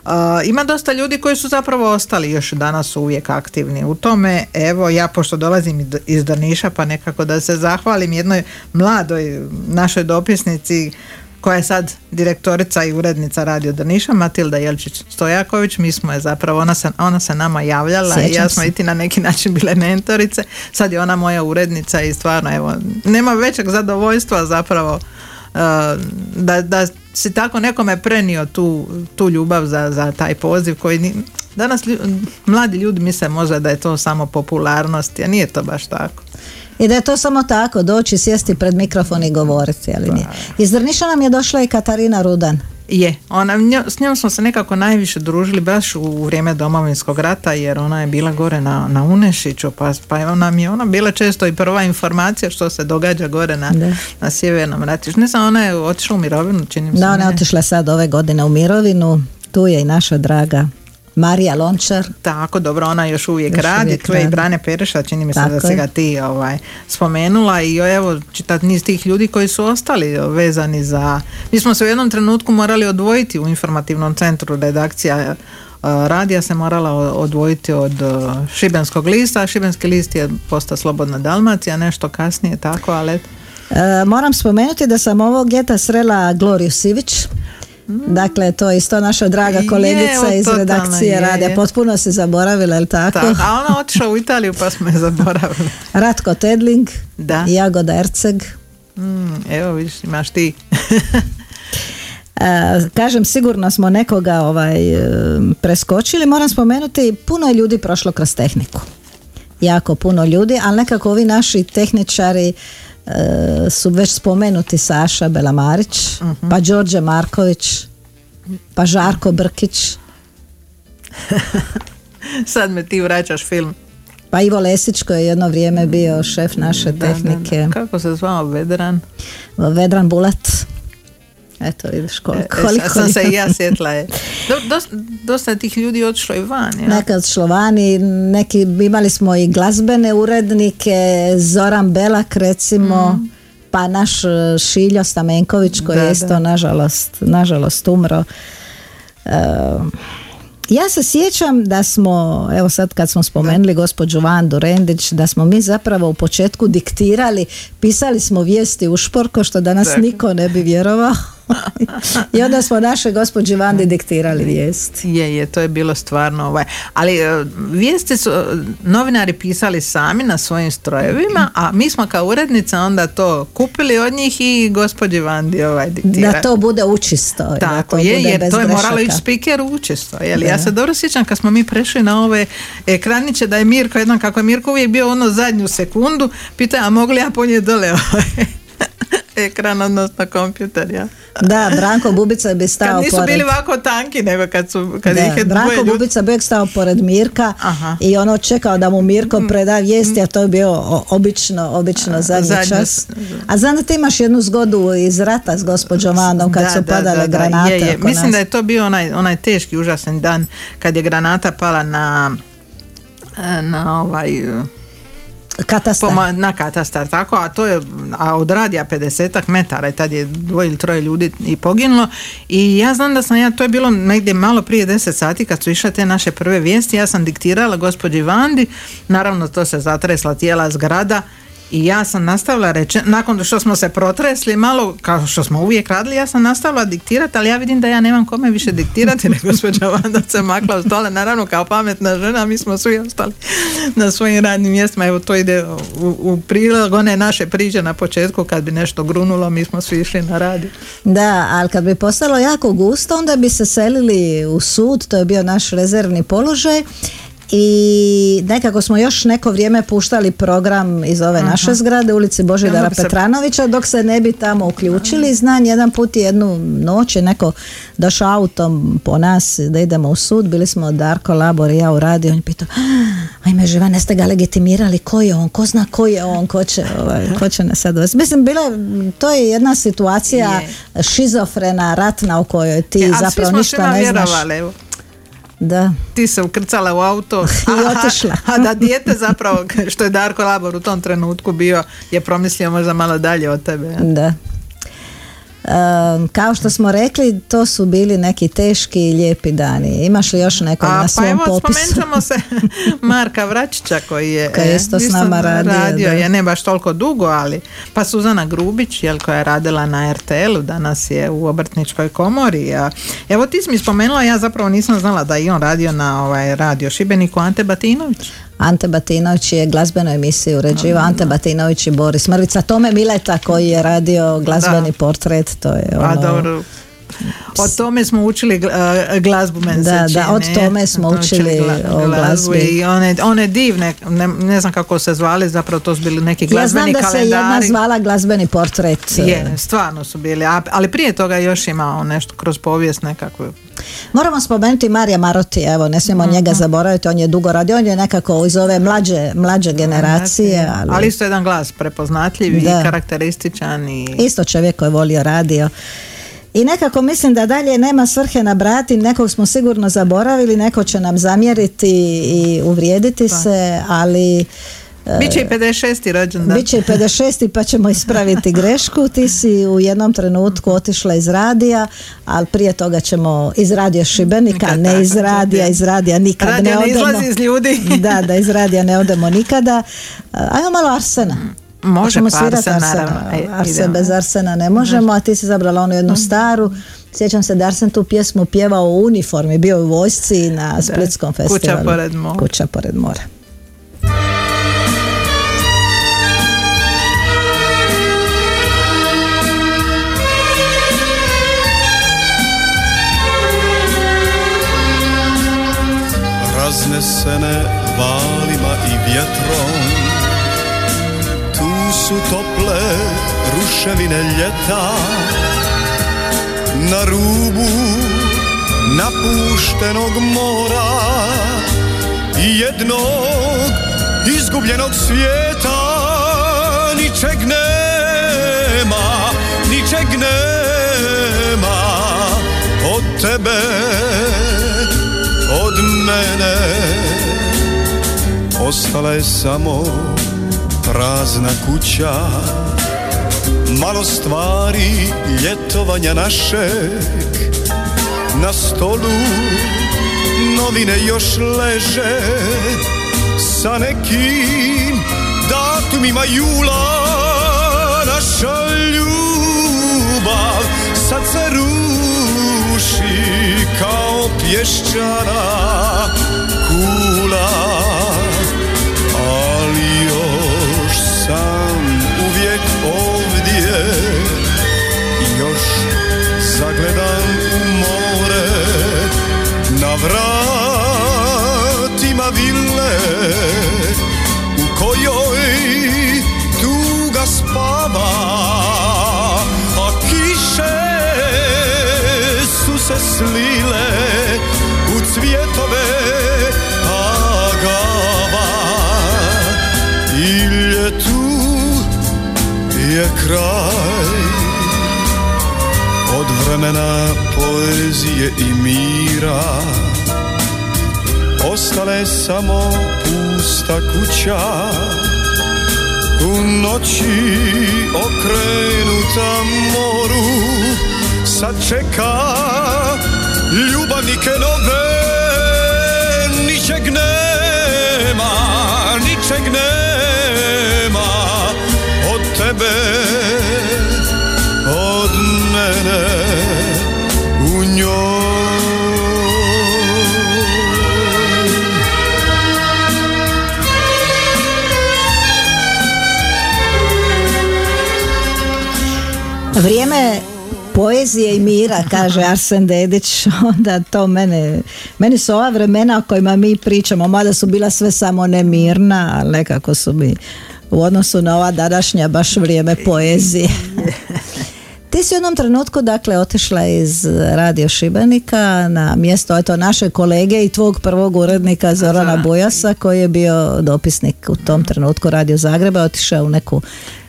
a, ima dosta ljudi koji su zapravo ostali još danas su uvijek aktivni u tome. Evo, ja pošto dolazim iz- iz Drniša, pa nekako da se zahvalim jednoj mladoj našoj dopisnici koja je sad direktorica i urednica Radio Drniša, Matilda Jelčić Stojaković, mi smo je zapravo, ona se, ona se nama javljala i Sjećam ja smo se. i ti na neki način bile mentorice, sad je ona moja urednica i stvarno evo, nema većeg zadovoljstva zapravo uh, da, da si tako nekome prenio tu, tu ljubav za, za taj poziv koji ni, danas lju- mladi ljudi misle možda da je to samo popularnost, a nije to baš tako. I da je to samo tako, doći, sjesti pred mikrofon i govoriti, ali nije. Iz Drniša nam je došla i Katarina Rudan. Je, ona, njo- s njom smo se nekako najviše družili baš u vrijeme domovinskog rata jer ona je bila gore na, na Unešiću pa, pa ona mi je ona bila često i prva informacija što se događa gore na, Da. na sjevernom ratištu. Ne znam, ona je otišla u mirovinu, čini mi se. Da, ona je otišla sad ove godine u mirovinu. Tu je i naša draga Marija Lončar. Tako, dobro, ona još uvijek Još radi, uvijek tu je i. Brane Pereša, čini mi se da si je. ga ti ovaj, spomenula i evo čitat niz tih ljudi koji su ostali vezani za... Mi smo se u jednom trenutku morali odvojiti u informativnom centru redakcija eh, radija se morala odvojiti od eh, Šibenskog lista, a Šibenski list je postao Slobodna Dalmacija, nešto kasnije tako, ali. E, moram spomenuti da sam ovog ljeta srela Gloriju Sivić. Dakle, to je isto naša draga Je, kolegica iz totalno redakcije je, radija. je. Potpuno se zaboravila, jel tako? tako. A ona otišla u Italiju pa smo je zaboravili. Ratko Tedling, Da. Jagoda Erceg. Mm, evo vidiš, imaš ti. E, kažem, sigurno smo nekoga ovaj, e, preskočili. Moram spomenuti, puno je ljudi prošlo kroz tehniku. Jako puno ljudi, ali nekako ovi naši tehničari su već spomenuti Saša Belamarić, pa Đorđe Marković, pa Žarko Brkić, Sad me ti vraćaš film. pa Ivo Lesić koji je jedno vrijeme bio šef naše Da, da, tehnike, da. Kako se zvao Vedran? Vedran Bulat. Eto vidiš koliko. E, koliko sad sam se i ja sjetla je. Do, dosta, dosta tih ljudi otišlo i van. Ja? Nekad šlovani, neki, imali smo i glazbene urednike, Zoran Belak recimo, pa naš e, Šiljo Stamenković koji Da, je isto da. nažalost, nažalost umro. E, ja se sjećam da smo, evo sad kad smo spomenuli gospođu Vandu Rendić, da smo mi zapravo u početku diktirali, pisali smo vijesti u šporko što danas niko ne bi vjerovao. I onda smo naše gospođi Vandi diktirali vijesti. Je, je, to je bilo stvarno ovaj. Ali e, vijesti su novinari pisali sami na svojim strojevima, a mi smo kao urednica onda to kupili od njih i gospođi Vandi ovaj diktira. Da to bude učisto. Tako to je, bude jer to je moralo ići speaker učisto. Jel? Ja se dobro sjećam kad smo mi prešli na ove ekraniće da je Mirko jednom kako je Mirko uvijek bio ono zadnju sekundu, pita a mogu li ja ponijeti dole ovaj ekran, odnosno kompjuter, ja. Da, Branko Bubica bi stao Kad nisu pored... bili ovako tanki, nego kad su, kad Da, ih je Branko ljudi. Bubica bi stao pored Mirka Aha. Mm. i ono čekao da mu Mirko preda vijesti, a to je bio obično, obično zadnji zadnju čas. A znam ti imaš jednu zgodu iz rata s gospođom Vandom kad Da, su da, padale da, da, granate je, je. Mislim nas. da je to bio onaj, onaj teški, užasan dan kad je granata pala na na ovaj Katastar. Poma- na katastar, tako, a to je, a od radija 50 metara i tad je dvoje ili troje ljudi i poginulo i ja znam da sam ja, to je bilo negdje malo prije 10 sati kad su išle te naše prve vijesti, ja sam diktirala gospođi Vandi, naravno to se zatresla tijela zgrada i ja sam nastavila reći, nakon što smo se protresli malo, kao što smo uvijek radili, ja sam nastavila diktirati, ali ja vidim da ja nemam kome više diktirati, nego gospođa Vanda se makla u stole, naravno kao pametna žena, mi smo svi ostali na svojim radnim mjestima, evo to ide u, u prilog one naše priče na početku, kad bi nešto grunulo, mi smo svi išli na radio. Da, ali kad bi postalo jako gusto, onda bi se selili u sud, to je bio naš rezervni položaj i nekako smo još neko vrijeme puštali program iz ove naše zgrade, ulici Božidara se- Petranovića, dok se ne bi tamo uključili. Znam, jedan put je jednu noć je neko došao autom po nas da idemo u sud, bili smo Darko Labor i ja u radiju, on je pitao, ajme živa, ne ste ga legitimirali, ko je on, ko zna ko je on, ko će, ovaj, ko će nas sad dovesti. Mislim, bila, to je jedna situacija šizofrena, ratna u kojoj ti E, zapravo ništa ne znaš. Da. ti se ukrcala u auto I otišla. a da dijete zapravo što je Darko Labor u tom trenutku bio je promislio možda malo dalje od tebe Da. Kao što smo rekli, to su bili neki teški i lijepi dani. Imaš li još nekog A, na pa svom evo popisu? spomenut se Marka Vračića koji je Koji isto s nama radio, da. je ne baš toliko dugo ali pa Suzana Grubić jel, koja je radila na RTL-u danas je u obrtničkoj komori a, evo ti si mi spomenula ja zapravo nisam znala da je i on radio na ovaj radio Šibeniku Ante Batinović Ante Batinović je glazbenu emisiju uređivao, Ante Batinović i Boris Mrvica, Tome Mileta koji je radio glazbeni Da. portret, to je A ono... dobro. O tome smo učili glazbu meni se Da, da, od tome smo učili o glazbi. I one, one divne, ne, ne znam kako se zvali, zapravo to su bili neki Ja znam glazbeni da se jedna kalendari. zvala glazbeni portret. Je, stvarno su bili, ali prije toga još imao nešto kroz povijest nekakvu. Moramo spomenuti Marija Maroti, evo, ne smijemo Mhm. njega zaboraviti, on je dugo radio, on je nekako iz ove mlađe, mlađe generacije, ali, Ali isto jedan glas prepoznatljiv Da. i karakterističan i isto čovjek koji je volio radio. I nekako mislim da dalje nema svrhe nabrati, nekog smo sigurno zaboravili, neko će nam zamjeriti i uvrijediti se, ali Biće i 56. rođendan. bit će i 56. pa ćemo ispraviti grešku. Ti si u jednom trenutku otišla iz radija, ali prije toga ćemo iz radija Šibenika, Nikad ne iz radija, iz radija nikad Radio ne ne odemo. izlazi iz ljudi. da, da iz radija ne odemo nikada. Ajmo malo Arsena. Može pa svirati Arsen, Arsena. naravno. Arsen bez Arsena ne možemo, a ti si zabrala onu jednu staru. Sjećam se da Arsen tu pjesmu pjevao u uniformi, bio je u vojsci na Splitskom Kuća festivalu. pored mora. Kuća pored mora. raznesene su tople ruševine ljeta. Na rubu napuštenog mora I jednog izgubljenog svijeta. Ničeg nema, ničeg nema Od tebe od mene. Ostala je samo prazna kuća. Malo stvari ljetovanja našeg. Na stolu novine još leže. Sa nekim datumima jula Naša ljubav sad se ruši kao pješčana kula sam uvijek ovdje Još zagledam u more. Na vratima vile U kojoj tuga spava A kiše su se slile u cvjetove je kraj. Od vremena poezije i mira ostala je samo pusta kuća. U noći okrenuta moru Sad čeka ljubavnike nove. Ničeg nema, ničeg nema tebe, od mene u njoj. Vrijeme poezije i mira, kaže Arsen Dedić, onda to mene, meni su ova vremena o kojima mi pričamo, mada su bila sve samo ne mirna, ali nekako su mi u odnosu na ova današnja baš vrijeme poezije. Ti si u jednom trenutku dakle otišla iz Radio Šibenika na mjesto eto naše kolege i tvog prvog urednika Zorana Bujasa koji je bio dopisnik u tom trenutku Radio Zagreba, otišao u neku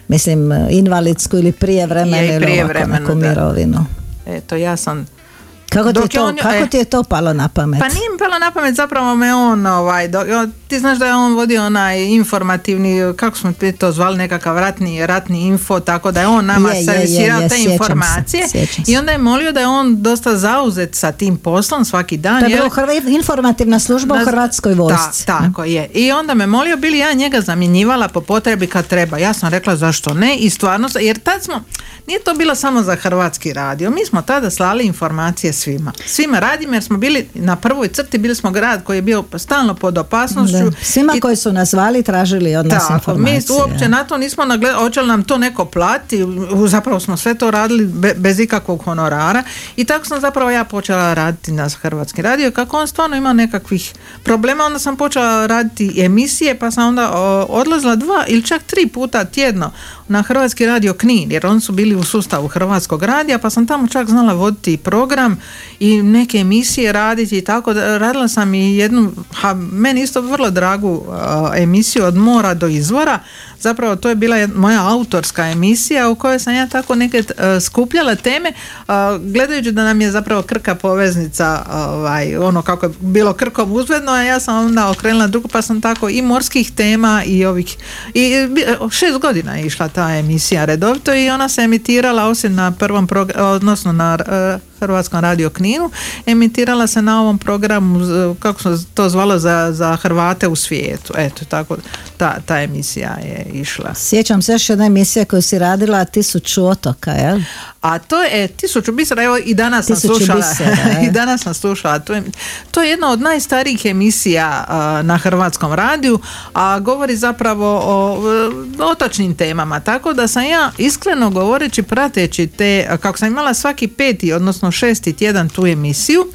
mislim invalidsku ili prijevremenu ili ovako neku mirovinu. Eto, ja sam Kako, ti je, je to, on- kako e. ti je to palo na pamet? Pa nije mi palo na pamet, zapravo me on, ovaj, do, ti znaš da je on vodio onaj informativni, kako smo ti to zvali, nekakav ratni, ratni info, tako da je on nama Je, je, je, servisirao je, te sjećam se, informacije sjećam se. i onda je molio da je on dosta zauzet sa tim poslom svaki dan. to je bila informativna služba u Da, Hrvatskoj vojsci. Ta, tako je. I onda me molio, bili ja njega zamjenjivala po potrebi kad treba. Ja sam rekla zašto ne i stvarno, jer tad smo, nije to bilo samo za hrvatski radio, mi smo tada slali informacije svima. Svima radimo jer smo bili na prvoj crti, bili smo grad koji je bio stalno pod opasnošću. Da. Svima I- koji su nas zvali tražili od nas tako, mi informacije. uopće na to nismo nagledali, hoće li nam to neko plati, zapravo smo sve to radili be- bez ikakvog honorara i tako sam zapravo ja počela raditi na Hrvatski radio, kako on stvarno ima nekakvih problema, onda sam počela raditi emisije, pa sam onda odlazila dva ili čak tri puta tjedno na Hrvatski radio Knin, jer oni su bili u sustavu Hrvatskog radija, pa sam tamo čak znala voditi program i neke emisije raditi i tako, radila sam i jednu, ha, meni isto vrlo dragu a, emisiju od mora do izvora, zapravo to je bila moja autorska emisija u kojoj sam ja tako neke e, skupljala teme, a, gledajući da nam je zapravo krka poveznica, ovaj, ono kako je bilo krkom uzvedno, a ja sam onda okrenula drugu, pa sam tako i morskih tema i ovih, i e, šest godina je išla ta emisija redovito i ona se emitirala osim na prvom odnosno na e, Hrvatskom radio Kninu, emitirala se na ovom programu, kako se to zvalo, za, za Hrvate u svijetu. Eto, tako, ta, ta emisija je išla. Sjećam se još jedna emisija koju si radila Tisuću otoka, jel? A to je tisuću bisera, evo i danas sam slušala, bisera, e. i danas sam slušala, to je, to je jedna od najstarijih emisija a, na Hrvatskom radiju, a govori zapravo o e, otočnim temama, tako da sam ja iskreno govoreći, prateći te, kako sam imala svaki peti, odnosno šesti tjedan tu emisiju,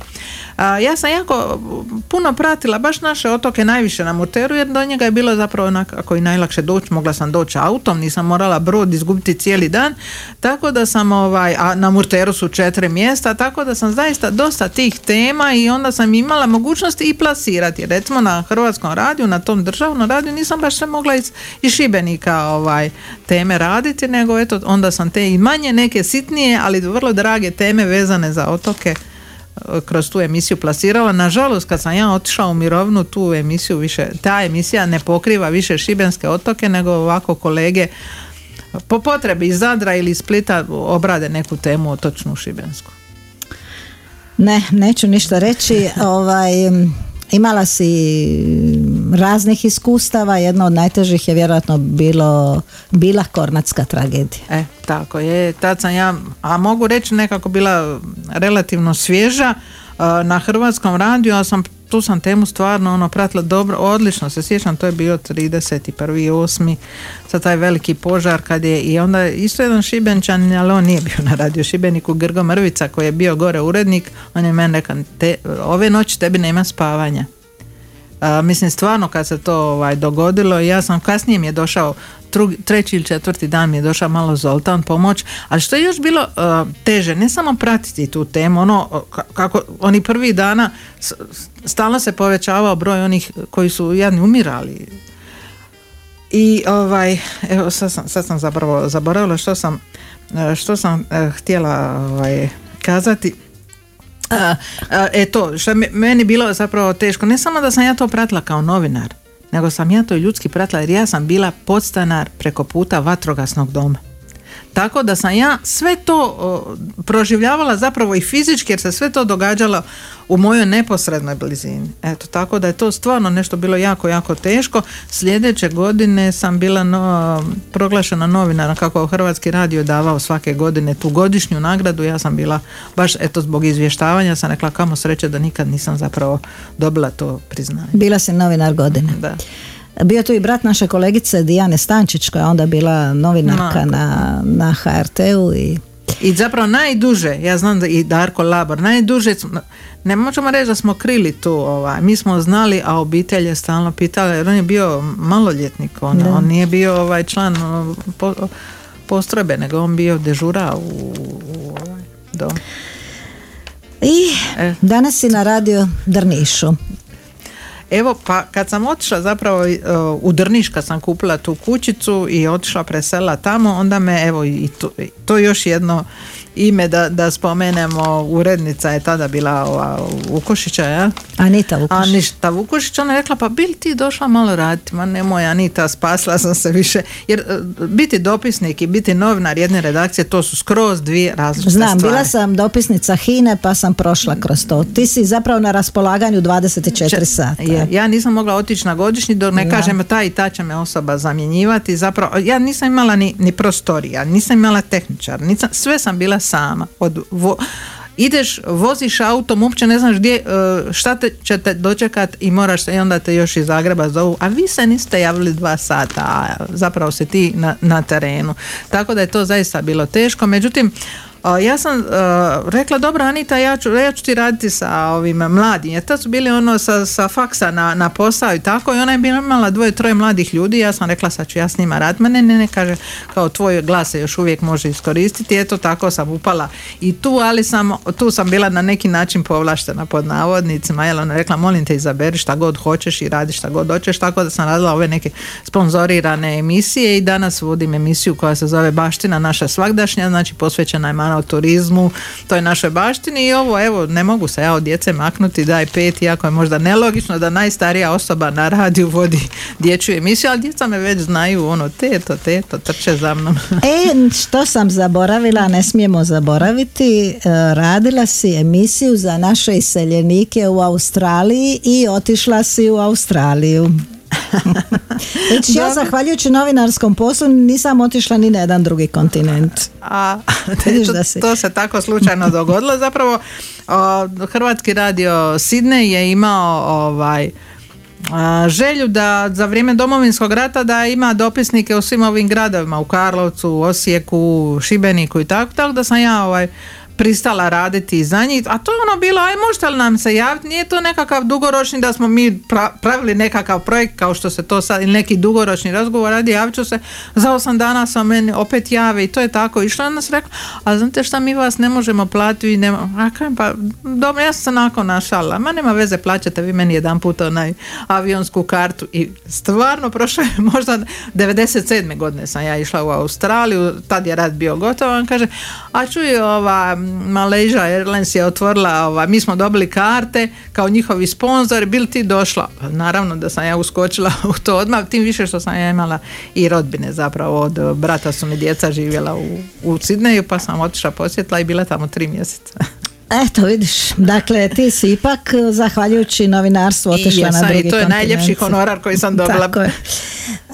a, ja sam jako puno pratila baš naše otoke najviše na Murteru jer do njega je bilo zapravo onako i najlakše doći, mogla sam doći autom, nisam morala brod izgubiti cijeli dan, tako da sam ovaj, a na Murteru su četiri mjesta, tako da sam zaista dosta tih tema i onda sam imala mogućnosti i plasirati. Recimo na Hrvatskom radiju, na tom državnom radiju nisam baš sve mogla iz, iz Šibenika ovaj, teme raditi, nego eto onda sam te i manje neke sitnije, ali vrlo drage teme vezane za otoke kroz tu emisiju plasirala. Nažalost, kad sam ja otišla u mirovinu, tu emisiju više, ta emisija ne pokriva više šibenske otoke, nego ovako kolege po potrebi iz Zadra ili Splita obrade neku temu otočnu šibensku. Ne, neću ništa reći. ovaj, imala si raznih iskustava. Jedno od najtežih je vjerojatno bilo bila kornatska tragedija. E, tako je. Tad sam ja, a mogu reći nekako bila relativno svježa na hrvatskom radiju, a sam tu sam temu stvarno ono pratila dobro, odlično se sjećam, to je bio 31.8. sa taj veliki požar kad je i onda isto jedan šibenčan, ali on nije bio na radio Šibeniku, Grgo Mrvica koji je bio gore urednik, on je meni rekao, ove noći tebi nema spavanja. A, mislim stvarno kad se to ovaj, dogodilo ja sam kasnije mi je došao treći ili četvrti dan mi je došao malo Zoltan pomoć ali što je još bilo a, teže ne samo pratiti tu temu ono kako oni prvi dana stalno se povećavao broj onih koji su jadni umirali. I ovaj evo sad sam, sad sam zapravo zaboravila što sam e, što sam e, htjela ovaj, kazati a, a, e to, što je me- meni bilo zapravo teško, ne samo da sam ja to pratila kao novinar, nego sam ja to ljudski pratila jer ja sam bila podstanar preko puta vatrogasnog doma. Tako da sam ja sve to proživljavala zapravo i fizički jer se sve to događalo u mojoj neposrednoj blizini. Eto, tako da je to stvarno nešto bilo jako, jako teško. Sljedeće godine sam bila no, proglašena novinara kako Hrvatski radio davao svake godine tu godišnju nagradu. Ja sam bila baš eto zbog izvještavanja sam rekla kamo sreće da nikad nisam zapravo dobila to priznanje. Bila si novinar godine. Da. Bio tu i brat naše kolegice Dijane Stančić koja je onda bila novinarka na, na HRT-u i I zapravo najduže, ja znam da i Darko Labor, najduže, ne možemo reći da smo krili tu, ovaj, mi smo znali, a obitelj je stalno pitala, jer on je bio maloljetnik, on, Da. on nije bio ovaj član po, postrojbe, nego on bio dežura u, u ovaj dom. i E. danas si na radio Drnišu. Evo, pa kad sam otišla zapravo e, u Drniš, kad sam kupila tu kućicu i otišla presela tamo, onda me, evo, i to, to još jedno ime da, da spomenemo, urednica je tada bila ova Vukošića, ja? Anita Vukoš. Anita Vukošić, ona je rekla, pa bi li ti došla malo raditi? Ma nemoj Anita, spasila sam se više. Jer e, biti dopisnik i biti novinar jedne redakcije, to su skroz dvije različite Znam, stvari. bila sam dopisnica Hine pa sam prošla kroz to. Ti si zapravo na raspolaganju 24 sata. Je, ja nisam mogla otići na godišnji dok ne Da. kažem ta i ta će me osoba zamjenjivati. Zapravo, ja nisam imala ni, ni prostorija, nisam imala tehničar, nisam, sve sam bila sama. Od vo- ideš, voziš autom, uopće ne znaš gdje, e, šta te, će te dočekat i moraš se, i onda te još iz Zagreba zovu, a vi se niste javili dva sata, a zapravo si ti na, na terenu. Tako da je to zaista bilo teško, međutim, ja sam e, rekla, dobro Anita, ja ću, ja ću ti raditi sa ovim mladim, jer tad su bili ono sa, sa faksa na, na posao i tako. I ona je bila imala dvoje, troje mladih ljudi, ja sam rekla sad ću ja s njima raditi, ma ne, ne, kaže, kao tvoj glas se još uvijek može iskoristiti, eto tako sam upala i tu, ali sam, tu sam bila na neki način povlaštena pod navodnicima, jel ona rekla, molim te izaberi šta god hoćeš i radi šta god hoćeš, tako da sam radila ove neke sponzorirane emisije i danas vodim emisiju koja se zove Baština naša svagdašnja, znači posvećena je malo turizmu, toj našoj baštini i ovo, evo, ne mogu se ja od djece maknuti, daj pet, iako je možda nelogično da najstarija osoba na radiju vodi dječju emisiju, ali djeca me već znaju, ono, teto, teto, trče za mnom. E, što sam zaboravila, ne smijemo zaboraviti, e, radila si emisiju za naše iseljenike u Australiji i otišla si u Australiju. Znači, ja zahvaljujući novinarskom poslu nisam otišla ni na jedan drugi kontinent. A to, da si. to se tako slučajno dogodilo. Zapravo o, Hrvatski radio Sidney je imao ovaj a, želju da za vrijeme domovinskog rata da ima dopisnike u svim ovim gradovima u Karlovcu, Osijeku, Šibeniku i tako, tako da sam ja ovaj pristala raditi za njih, a to je ono bilo, aj možete li nam se javiti, nije to nekakav dugoročni da smo mi pra- pravili nekakav projekt kao što se to sad, ili neki dugoročni razgovor radi, javit ću se, za osam dana sam meni opet jave. I to je tako išlo, onda se rekla, a znate šta, mi vas ne možemo platiti, i pa dobro, ja sam se nakon našala, ma nema veze, plaćate vi meni jedan put onaj avionsku kartu. I stvarno prošlo je možda 97. godine sam ja išla u Australiju, tad je rad bio gotov, on kaže, a čuj, ova Malaysia Airlines je otvorila, ova, mi smo dobili karte kao njihovi sponzori, bil ti došla? Pa naravno da sam ja uskočila u to odmah, tim više što sam ja imala i rodbine zapravo, od brata su mi djeca živjela u, u Sidneju, pa sam otišla posjetila i bila tamo tri mjeseca. Eto vidiš, dakle ti si ipak zahvaljujući novinarstvu I otišla na drugi i to je najljepši honorar koji sam dobila. Tako je.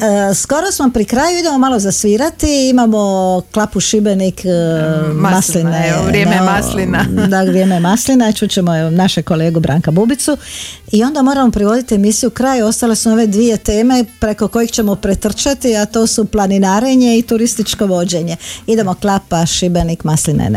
E, skoro smo pri kraju, idemo malo zasvirati, imamo klapu Šibenik, e, Maslina, masline. evo, vrijeme no, maslina. Da, vrijeme maslina, čućemo naše kolegu Branka Bubicu i onda moramo privoditi emisiju kraju, ostale su ove dvije teme preko kojih ćemo pretrčati, a to su planinarenje i turističko vođenje. Idemo klapa Šibenik, maslina je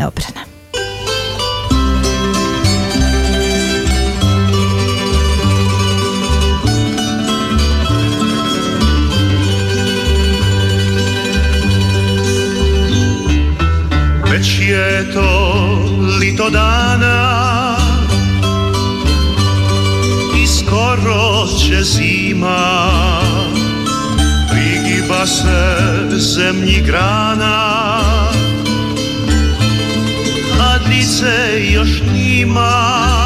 lito dana. I skoro će zima. Prigiba se zemlji grana. A dice još nima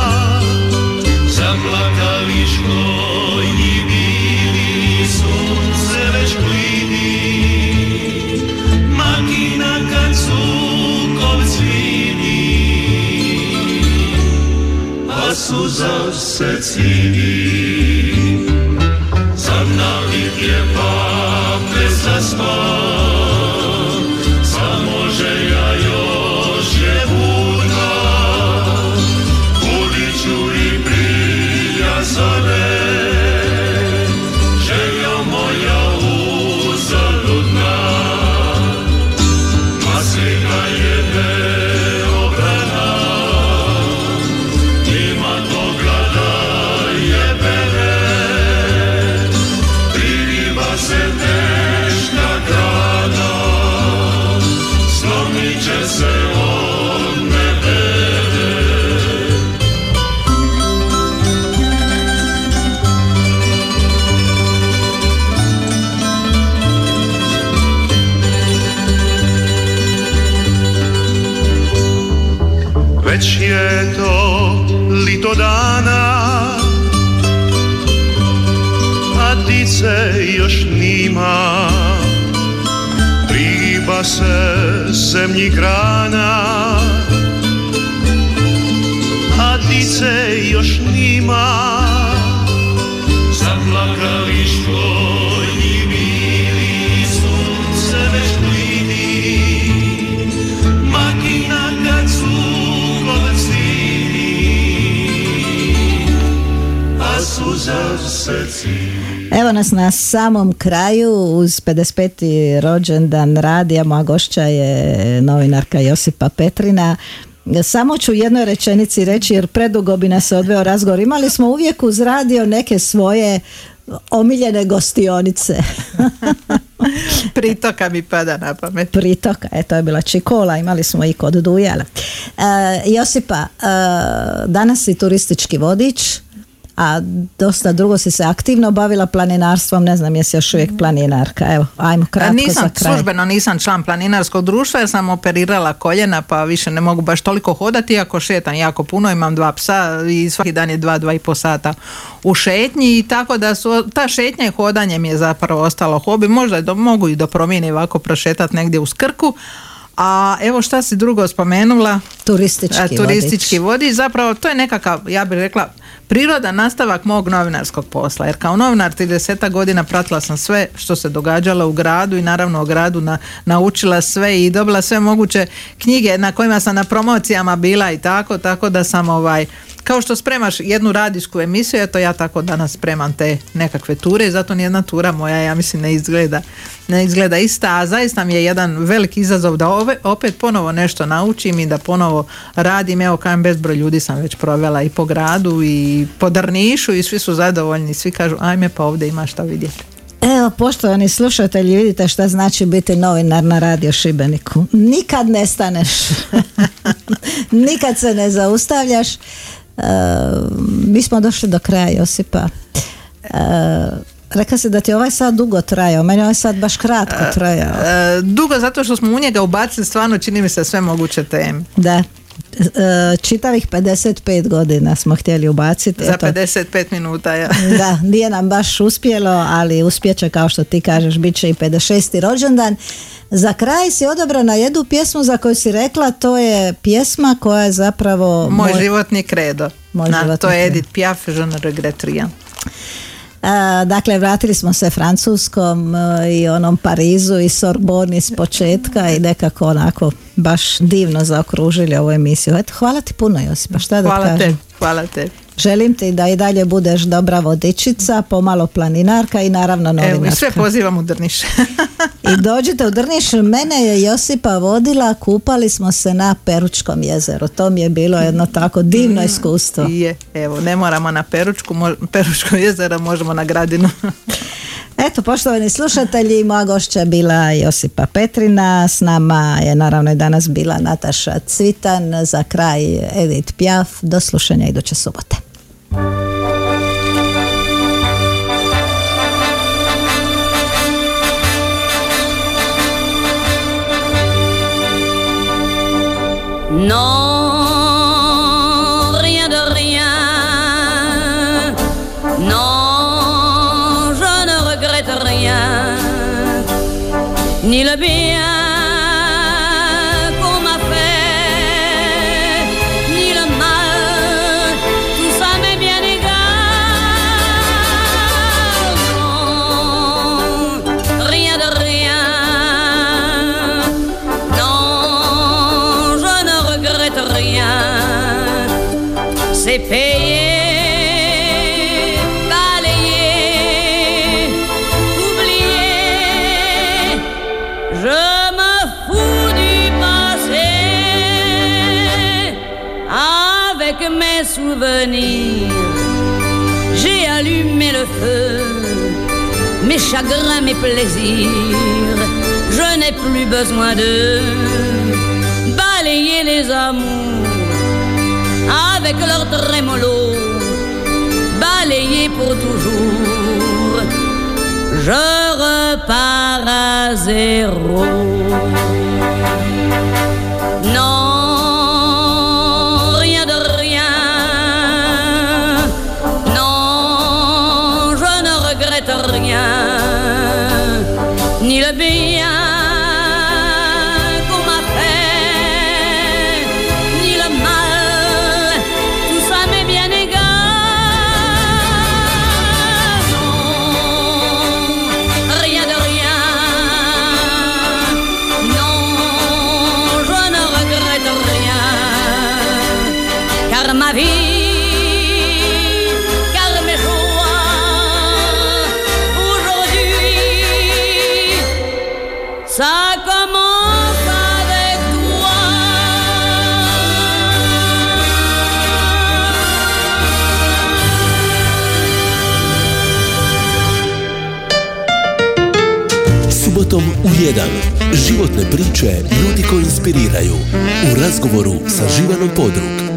souza se cini Sam na vitje pa, bez aspa još nima Riba se zemlji grana. A dice još nima. Zaplakali školjni bili Sunce već blidi. Makina kad su kolesini A suza se cini Evo nas na samom kraju uz 55. rođendan radija, moja gošća je novinarka Josipa Petrina. Samo ću u jednoj rečenici reći jer predugo bi nas odveo razgovor. Imali smo uvijek uz radio neke svoje omiljene gostionice. Pritoka mi pada na pamet. Pritoka, e, to je bila Čikola, imali smo i kod Dujala. E, Josipa, e, danas si turistički vodič, a dosta drugo si se aktivno bavila planinarstvom, ne znam jesi još uvijek planinarka, evo, ajmo kratko nisam, za kraj. službeno nisam član planinarskog društva jer sam operirala koljena pa više ne mogu baš toliko hodati iako šetam jako puno, imam dva psa i svaki dan je dva, dva i po sata u šetnji i tako da su, ta šetnja i hodanje mi je zapravo ostalo hobi, možda do, mogu i do promjene ovako prošetati negdje uz Krku, a evo šta si drugo spomenula? Turistički A, turistički vodič. Zapravo to je nekakav, ja bih rekla, priroda nastavak mog novinarskog posla. Jer kao novinar 30 godina pratila sam sve što se događalo u gradu i naravno u gradu na, naučila sve i dobila sve moguće knjige na kojima sam na promocijama bila i tako, tako da sam ovaj kao što spremaš jednu radijsku emisiju, eto ja tako danas spremam te nekakve ture i zato nijedna tura moja, ja mislim, ne izgleda, ne izgleda ista, a zaista mi je jedan veliki izazov da ove, opet ponovo nešto naučim i da ponovo radim, evo kajem bezbroj ljudi sam već provela i po gradu i po Drnišu i svi su zadovoljni, svi kažu ajme pa ovdje ima šta vidjeti. Evo, poštovani slušatelji, vidite šta znači biti novinar na radio Šibeniku. Nikad ne staneš. Nikad se ne zaustavljaš. E, mi smo došli do kraja Josipa. E, Reka si da ti ovaj sad dugo trajao, meni ovaj sad baš kratko trajao. E, dugo zato što smo u njega ubacili stvarno čini mi se sve moguće teme. Da. E, čitavih 55 godina smo htjeli ubaciti. Za eto. 55 minuta, ja. Da, nije nam baš uspjelo, ali uspjeće kao što ti kažeš, bit će i 56. rođendan. Za kraj si odabrana jednu pjesmu za koju si rekla, to je pjesma koja je zapravo Moj, životni kredo. Moj Na, životni to je. Edith Piaf, Je ne regrette rien. Dakle, vratili smo se Francuskom e, i onom Parizu i Sorboni s početka i nekako onako baš divno zaokružili ovu emisiju. Eto, hvala ti puno Josipa, šta da Hvala kažem. te, hvala te. Želim ti da i dalje budeš dobra vodičica, pomalo planinarka i naravno Evo, i novinarka. sve pozivam u Drniš. I dođite u Drniš, mene je Josipa vodila, kupali smo se na Peručkom jezeru. To mi je bilo jedno tako divno iskustvo. je, evo, ne moramo na Peručku, mo- Peručko jezero, možemo na Gradinu. Eto, poštovani slušatelji, moja gošća je bila Josipa Petrina, s nama je naravno i danas bila Nataša Cvitan, za kraj Edith Piaf, do slušanja iduće subote. Non, rien de rien. Non, je ne regrette rien. Ni le bien c'est payé. Balayer, oublier, je me fous du passé. Avec mes souvenirs, j'ai allumé le feu, mes chagrins, mes plaisirs. Je n'ai plus besoin de balayer les amours avec leur trémolo, balayer pour toujours. Je repars à zéro. Non, 1. Životne priče ljudi koji inspiriraju. U razgovoru sa Živanom Podrug.